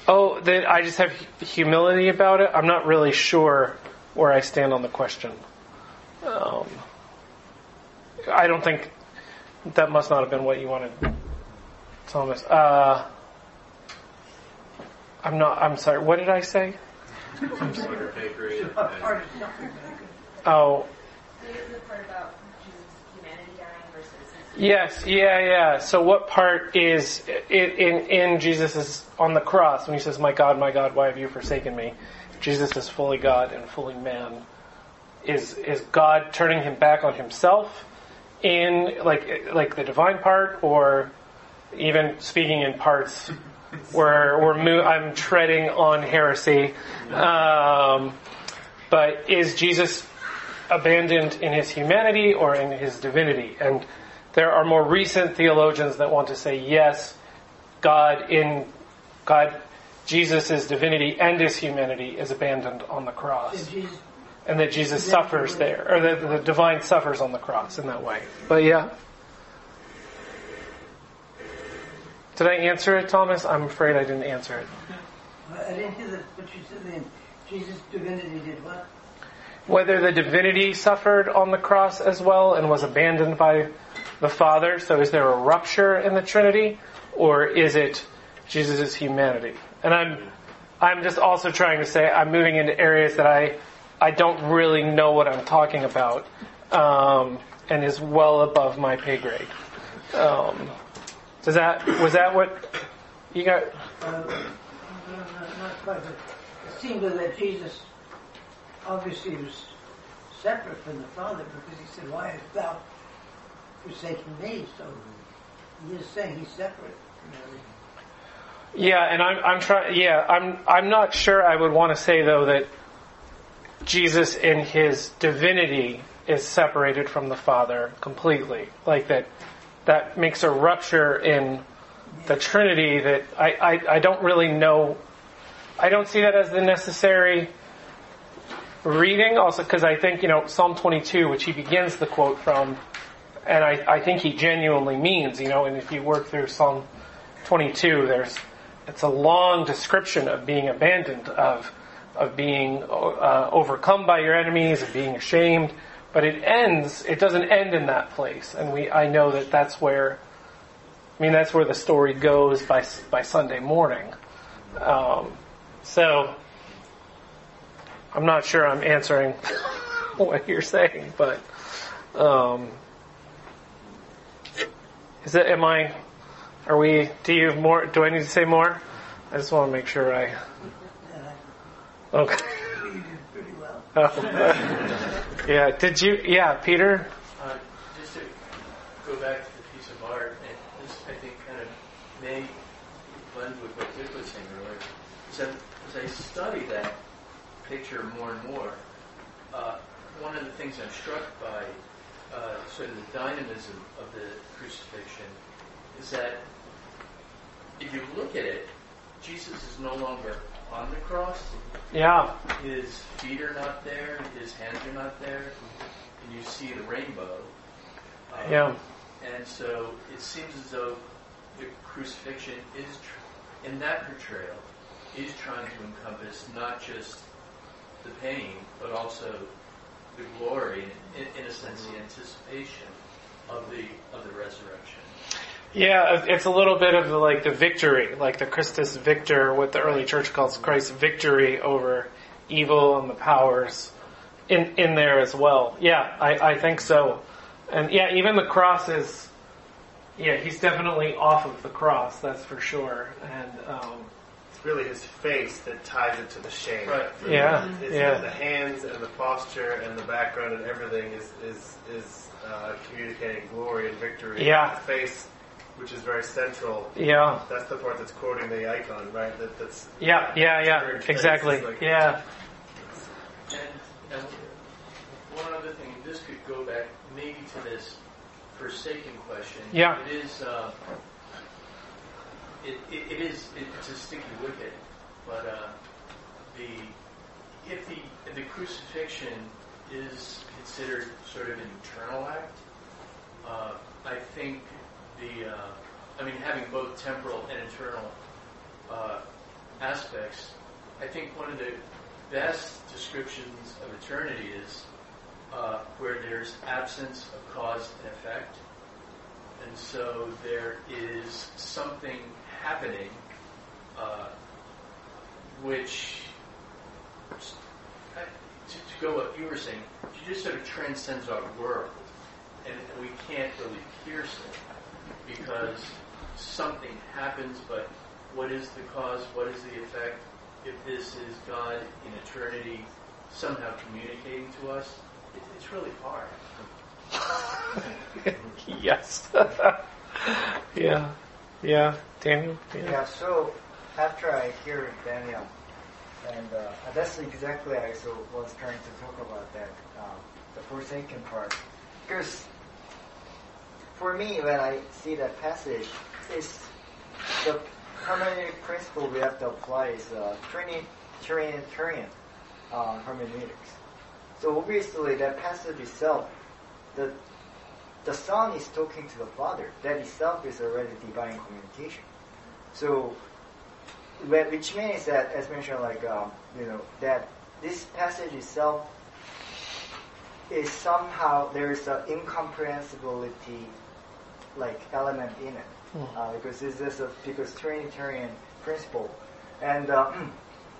Oh, that I just have humility about it. I'm not really sure where I stand on the question. Um, I don't think that must not have been what you wanted, Thomas. Uh, I'm not. I'm sorry. What did I say? Under yes, yeah, yeah. So what part is in in, Jesus' on the cross when he says, "My God, my God, why have you forsaken me?" Jesus is fully God and fully man. Is is God turning him back on himself in like like the divine part, or even speaking in parts where we're mo- I'm treading on heresy. Um, but is Jesus abandoned in his humanity or in his divinity? And there are more recent theologians that want to say yes, God in God, Jesus' divinity and his humanity is abandoned on the cross. And that Jesus suffers there, or that the divine suffers on the cross in that way. But yeah. Did I answer it, Thomas? I'm afraid I didn't answer it. I didn't hear that, but you said then. Jesus' divinity did what? Whether the divinity suffered on the cross as well and was abandoned by the Father. So is there a rupture in the Trinity? Or is it Jesus' humanity? And I'm, I'm just also trying to say I'm moving into areas that I, I don't really know what I'm talking about, um, and is well above my pay grade. Um, does that, was that what you got? Uh, no, not, not quite, it seemed that Jesus obviously was separate from the Father because he said, Why hast thou me? So he's saying he's separate from everything. Yeah, and I'm I'm trying. Yeah, I'm I'm not sure. I would want to say though that Jesus in his divinity is separated from the Father completely. Like that, that makes a rupture in the Trinity that I I, I don't really know. I don't see that as the necessary reading. Also, because I think you know Psalm 22, which he begins the quote from, and I I think he genuinely means you know. And if you work through Psalm 22, there's it's a long description of being abandoned, of of being uh, overcome by your enemies, of being ashamed. But it ends. It doesn't end in that place, and we. I know that that's where. I mean, that's where the story goes by by Sunday morning. Um, so I'm not sure I'm answering what you're saying, but um, is it? Am I? Are we? Do you have more? Do I need to say more? I just want to make sure I. Okay. Oh. yeah. Did you? Yeah, Peter. Uh, just to go back to the piece of art, and this I think kind of may blend with what Dick was saying earlier. Is that as I study that picture more and more, uh, one of the things I'm struck by, uh, sort of the dynamism of the crucifixion, is that if you look at it, Jesus is no longer on the cross. Yeah. His feet are not there, his hands are not there, and you see the rainbow. Um, Yeah. And so it seems as though the crucifixion is, tr- in that portrayal, is trying to encompass not just the pain, but also the glory, in, in a sense, the anticipation of the of the resurrection. Yeah, it's a little bit of the, like the victory, like the Christus Victor, what the early church calls Christ's victory over evil and the powers in in there as well. Yeah, I, I think so. And yeah, even the cross is, yeah, he's definitely off of the cross, that's for sure. And um, really his face that ties it to the shame. Right. For Yeah. It's yeah. The hands and the posture and the background and everything is is is uh, communicating glory and victory. Yeah. The face, which is very central. Yeah. That's the part that's quoting the icon, right? That, that's yeah, yeah, yeah, exactly. like- Yeah, And, and one other thing, this could go back maybe to this forsaken question. Yeah. It is, uh, it, it, it is, it's a sticky wicket, but, uh, the, if the, the crucifixion is considered sort of an eternal act, uh, I think the, uh, I mean, having both temporal and eternal, uh, aspects, I think one of the best descriptions of eternity is uh, where there's absence of cause and effect. And so there is something happening uh, which, uh, to, to go what you were saying, she just sort of transcends our world. And we can't really pierce it because something happens, but what is the cause? What is the effect? If this is God in eternity somehow communicating to us, it, it's really hard. yes. yeah. Yeah, Daniel. Yeah. so after I hear Daniel, and uh, that's exactly I also was trying to talk about that, um, the forsaken part. Because for me, when I see that passage, it's the hermeneutic principle we have to apply is uh, Trinitarian uh, hermeneutics. So obviously, that passage itself, the the Son is talking to the Father. That itself is already divine communication. So, which means that, as mentioned, like um, you know, that this passage itself is somehow there is an incomprehensibility like element in it mm. uh, because this is a because Trinitarian principle, and uh,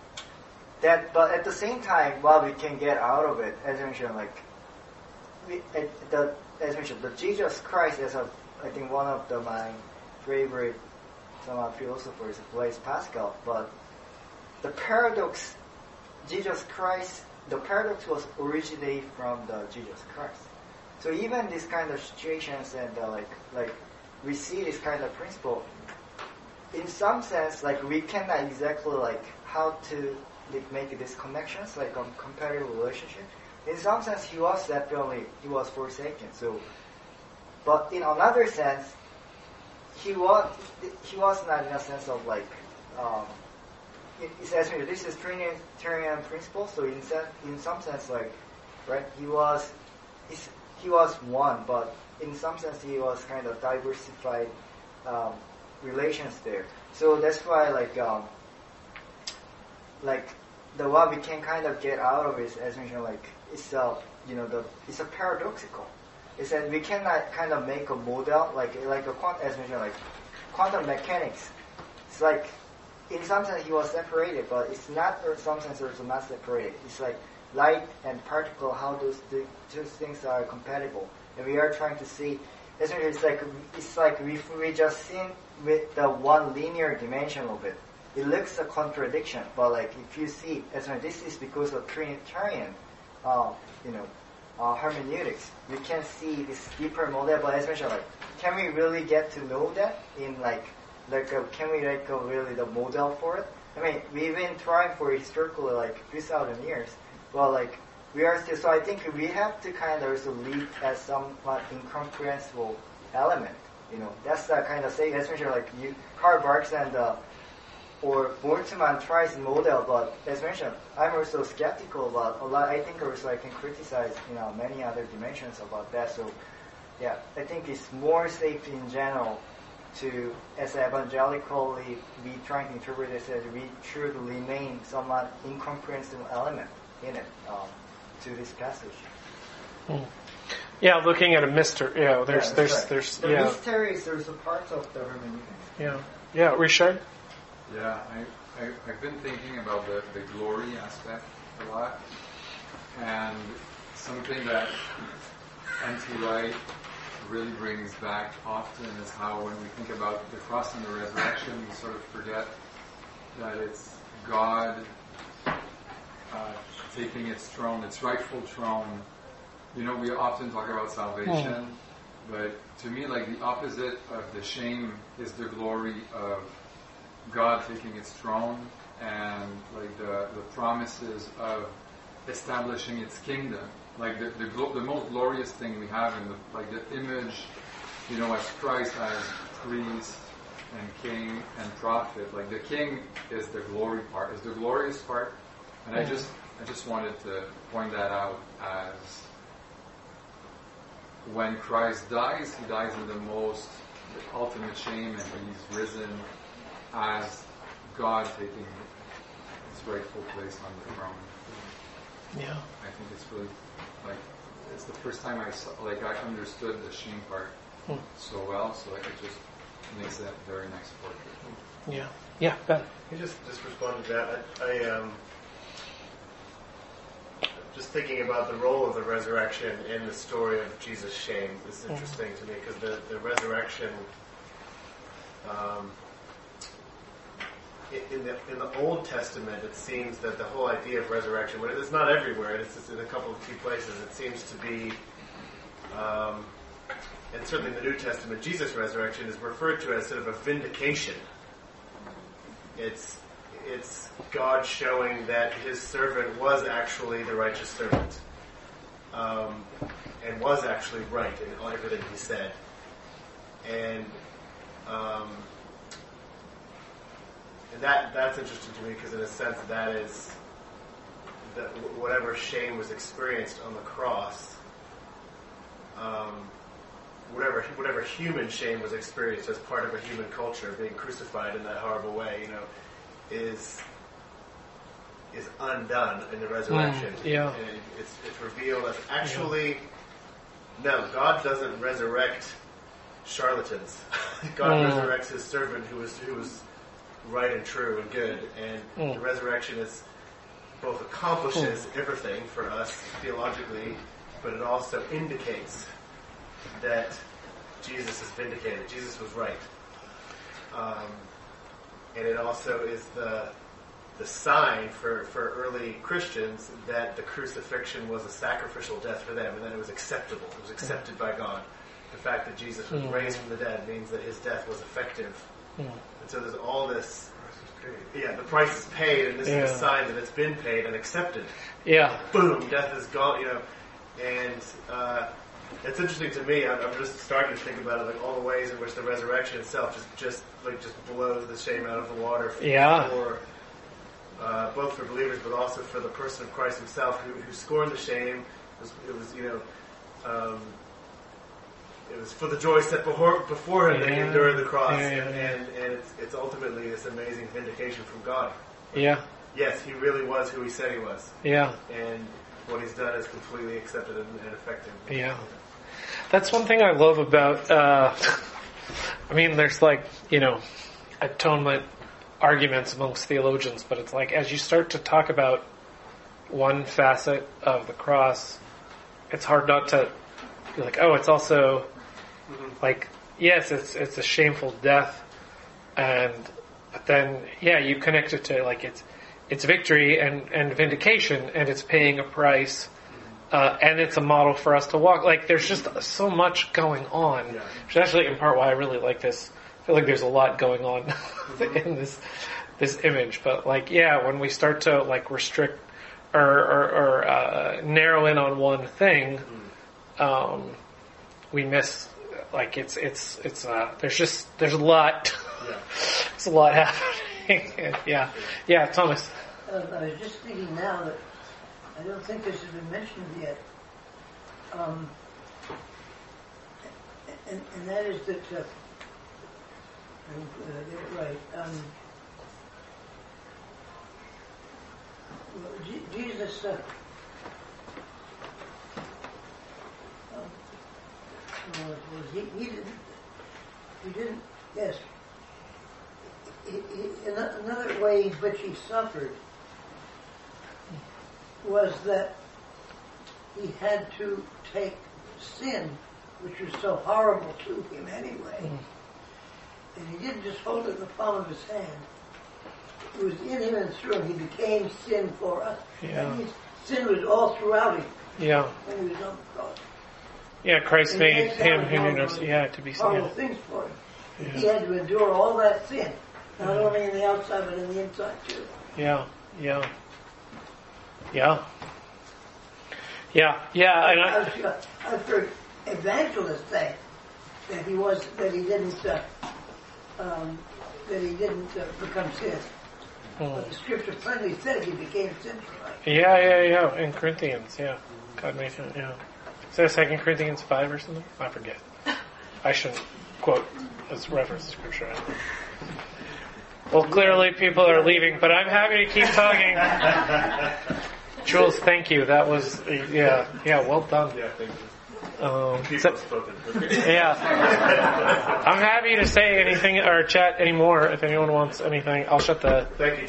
that. But at the same time, while we can get out of it, as mentioned, like we, the as mentioned, the Jesus Christ is a I think one of the my favorite some philosophers, Blaise Pascal, but the paradox, Jesus Christ, the paradox was originated from the Jesus Christ. So even this kind of situations and uh, like like we see this kind of principle, in some sense, like we cannot exactly like how to like, make these connections, like a comparative relationship. In some sense, he was definitely he was forsaken. So, but in another sense, he was he was not in a sense of like um, actually this is Trinitarian principle. So in in some sense, like right, he was he was one, but in some sense he was kind of diversified um, relations there. So that's why like um, like the what we can kind of get out of it, as mentioned, like itself, you know the it's a paradoxical. It's that we cannot kind of make a model like like a quant as mentioned like quantum mechanics. It's like in some sense he was separated, but it's not in some sense it's not separated. It's like light and particle, how those two things are compatible, and we are trying to see. It's like it's like if we just seen with the one linear dimension of it, it looks a contradiction. But like if you see, essentially, this is because of Trinitarian, uh, you know, uh, hermeneutics. We can see this deeper model. But as mentioned, like, can we really get to know that in like, like, uh, can we like uh, really the model for it? I mean, we've been trying for historically like 3,000 years, well, like we are still. So I think we have to kind of also leave as somewhat incomprehensible element. You know, that's the kind of say. Especially like you, Karl Barth and uh, or Moltmann tries model, but as mentioned, I'm also skeptical about a lot. I think also I can criticize you know many other dimensions about that. So yeah, I think it's more safe in general to, as evangelically, we trying to interpret this as we should remain somewhat incomprehensible element in it um, to this passage. Hmm. Yeah, looking at a mystery. Yeah, there's, yeah, there's, right. there's, the yeah. mysteries. There's a part of the hermeneutic. Yeah, yeah, Richard. Yeah, I, I, have been thinking about the, the glory aspect a lot, and something that N.T. Wright really brings back often is how when we think about the cross and the resurrection, we sort of forget that it's God uh, taking its throne, its rightful throne. You know, we often talk about salvation, mm. but to me, like the opposite of the shame is the glory of God taking its throne and like the, the promises of establishing its kingdom. Like the, the, the most glorious thing we have in the, like the image, you know, as Christ as priest and king and prophet. Like the king is the glory part, is the glorious part and I just I just wanted to point that out as when Christ dies, he dies in the most the ultimate shame and when he's risen as God taking his rightful place on the throne. Yeah. I think it's really like it's the first time I saw like I understood the shame part hmm. so well, so like, it just makes that very nice portrait. Yeah. Yeah, Ben. Can you just just respond to that? I, I um just thinking about the role of the resurrection in the story of Jesus' shame is mm-hmm. interesting to me because the, the resurrection um, in the in the Old Testament, it seems that the whole idea of resurrection, but it's not everywhere. It's just in a couple of key places. It seems to be um, and certainly in the New Testament, Jesus' resurrection is referred to as sort of a vindication. It's it's God showing that His servant was actually the righteous servant, um, and was actually right in everything He said, and um, and that that's interesting to me because in a sense that is that whatever shame was experienced on the cross, um, whatever whatever human shame was experienced as part of a human culture, being crucified in that horrible way, you know, is is undone in the resurrection. Mm, yeah. And it's, it's revealed as actually, no, God doesn't resurrect charlatans. God Mm. resurrects His servant who was who was right and true and good, and Mm. the resurrection is both accomplishes everything for us theologically, but it also indicates that Jesus is vindicated. Jesus was right. Um, and it also is the the sign for, for early Christians that the crucifixion was a sacrificial death for them and that it was acceptable. It was accepted by God. The fact that Jesus was Mm. raised from the dead means that his death was effective. Mm. And so there's all this. Yeah, the price is paid, and this is Yeah. a sign that it's been paid and accepted. Yeah. Boom, death is gone, you know. And uh, it's interesting to me. I'm, I'm just starting to think about it, like all the ways in which the resurrection itself just, just like just blows the shame out of the water. For, Yeah. For, uh, both for believers, but also for the person of Christ Himself, who, who scorned the shame. It was, it was you know. Um, it was for the joy set before, before him that he endured the cross, Yeah, yeah, and, yeah. and, and it's, it's ultimately this amazing vindication from God. Yeah. Yes, he really was who he said he was. Yeah. And what he's done is completely accepted and, and effective. Yeah. That's one thing I love about, uh, I mean, there's like, you know, atonement arguments amongst theologians, but it's like as you start to talk about one facet of the cross, it's hard not to be like, oh, it's also like, yes, it's, it's a shameful death, and, but then, yeah, you connect it to like it's, it's victory and, and vindication, and it's paying a price, uh, and it's a model for us to walk. Like, there's just so much going on. Which is actually in part why I really like this. I feel like there's a lot going on in this this image. But like, yeah, when we start to like restrict or or, or uh, narrow in on one thing, um, we miss. Like, it's it's it's uh, there's just there's a lot. there's a lot happening. yeah, yeah, Thomas. Uh, I was just thinking now that I don't think this has been mentioned yet. Um, and, and that is that, uh, I hope that get it right. Um, well, Je- Jesus, uh, was he, he didn't, he didn't, yes. He, he, another way in which he suffered was that he had to take sin, which was so horrible to him anyway, mm. and he didn't just hold it in the palm of his hand. It was in him and through him. He became sin for us. Yeah. And his sin was all throughout him Yeah, when he was on the cross. Yeah. Christ made him who knew no horrible- yeah to be yeah. things for him. Yeah. He had to endure all that sin, not only in the outside but in the inside too. Yeah, yeah, yeah, yeah, yeah. And I, I've, I've heard evangelists say that he was that he didn't uh, um, that he didn't uh, become sin, but the scripture plainly says he became sin yeah, yeah, yeah. In Corinthians, yeah, God made him. Yeah, is that Second Corinthians five or something? I forget. I shouldn't quote as reference scripture. Well, clearly people are leaving, but I'm happy to keep talking. Jules, thank you. That was yeah, yeah. Well done. Yeah, thank you. Um, so- yeah. I'm happy to say anything or chat anymore if anyone wants anything. I'll shut the Thank you.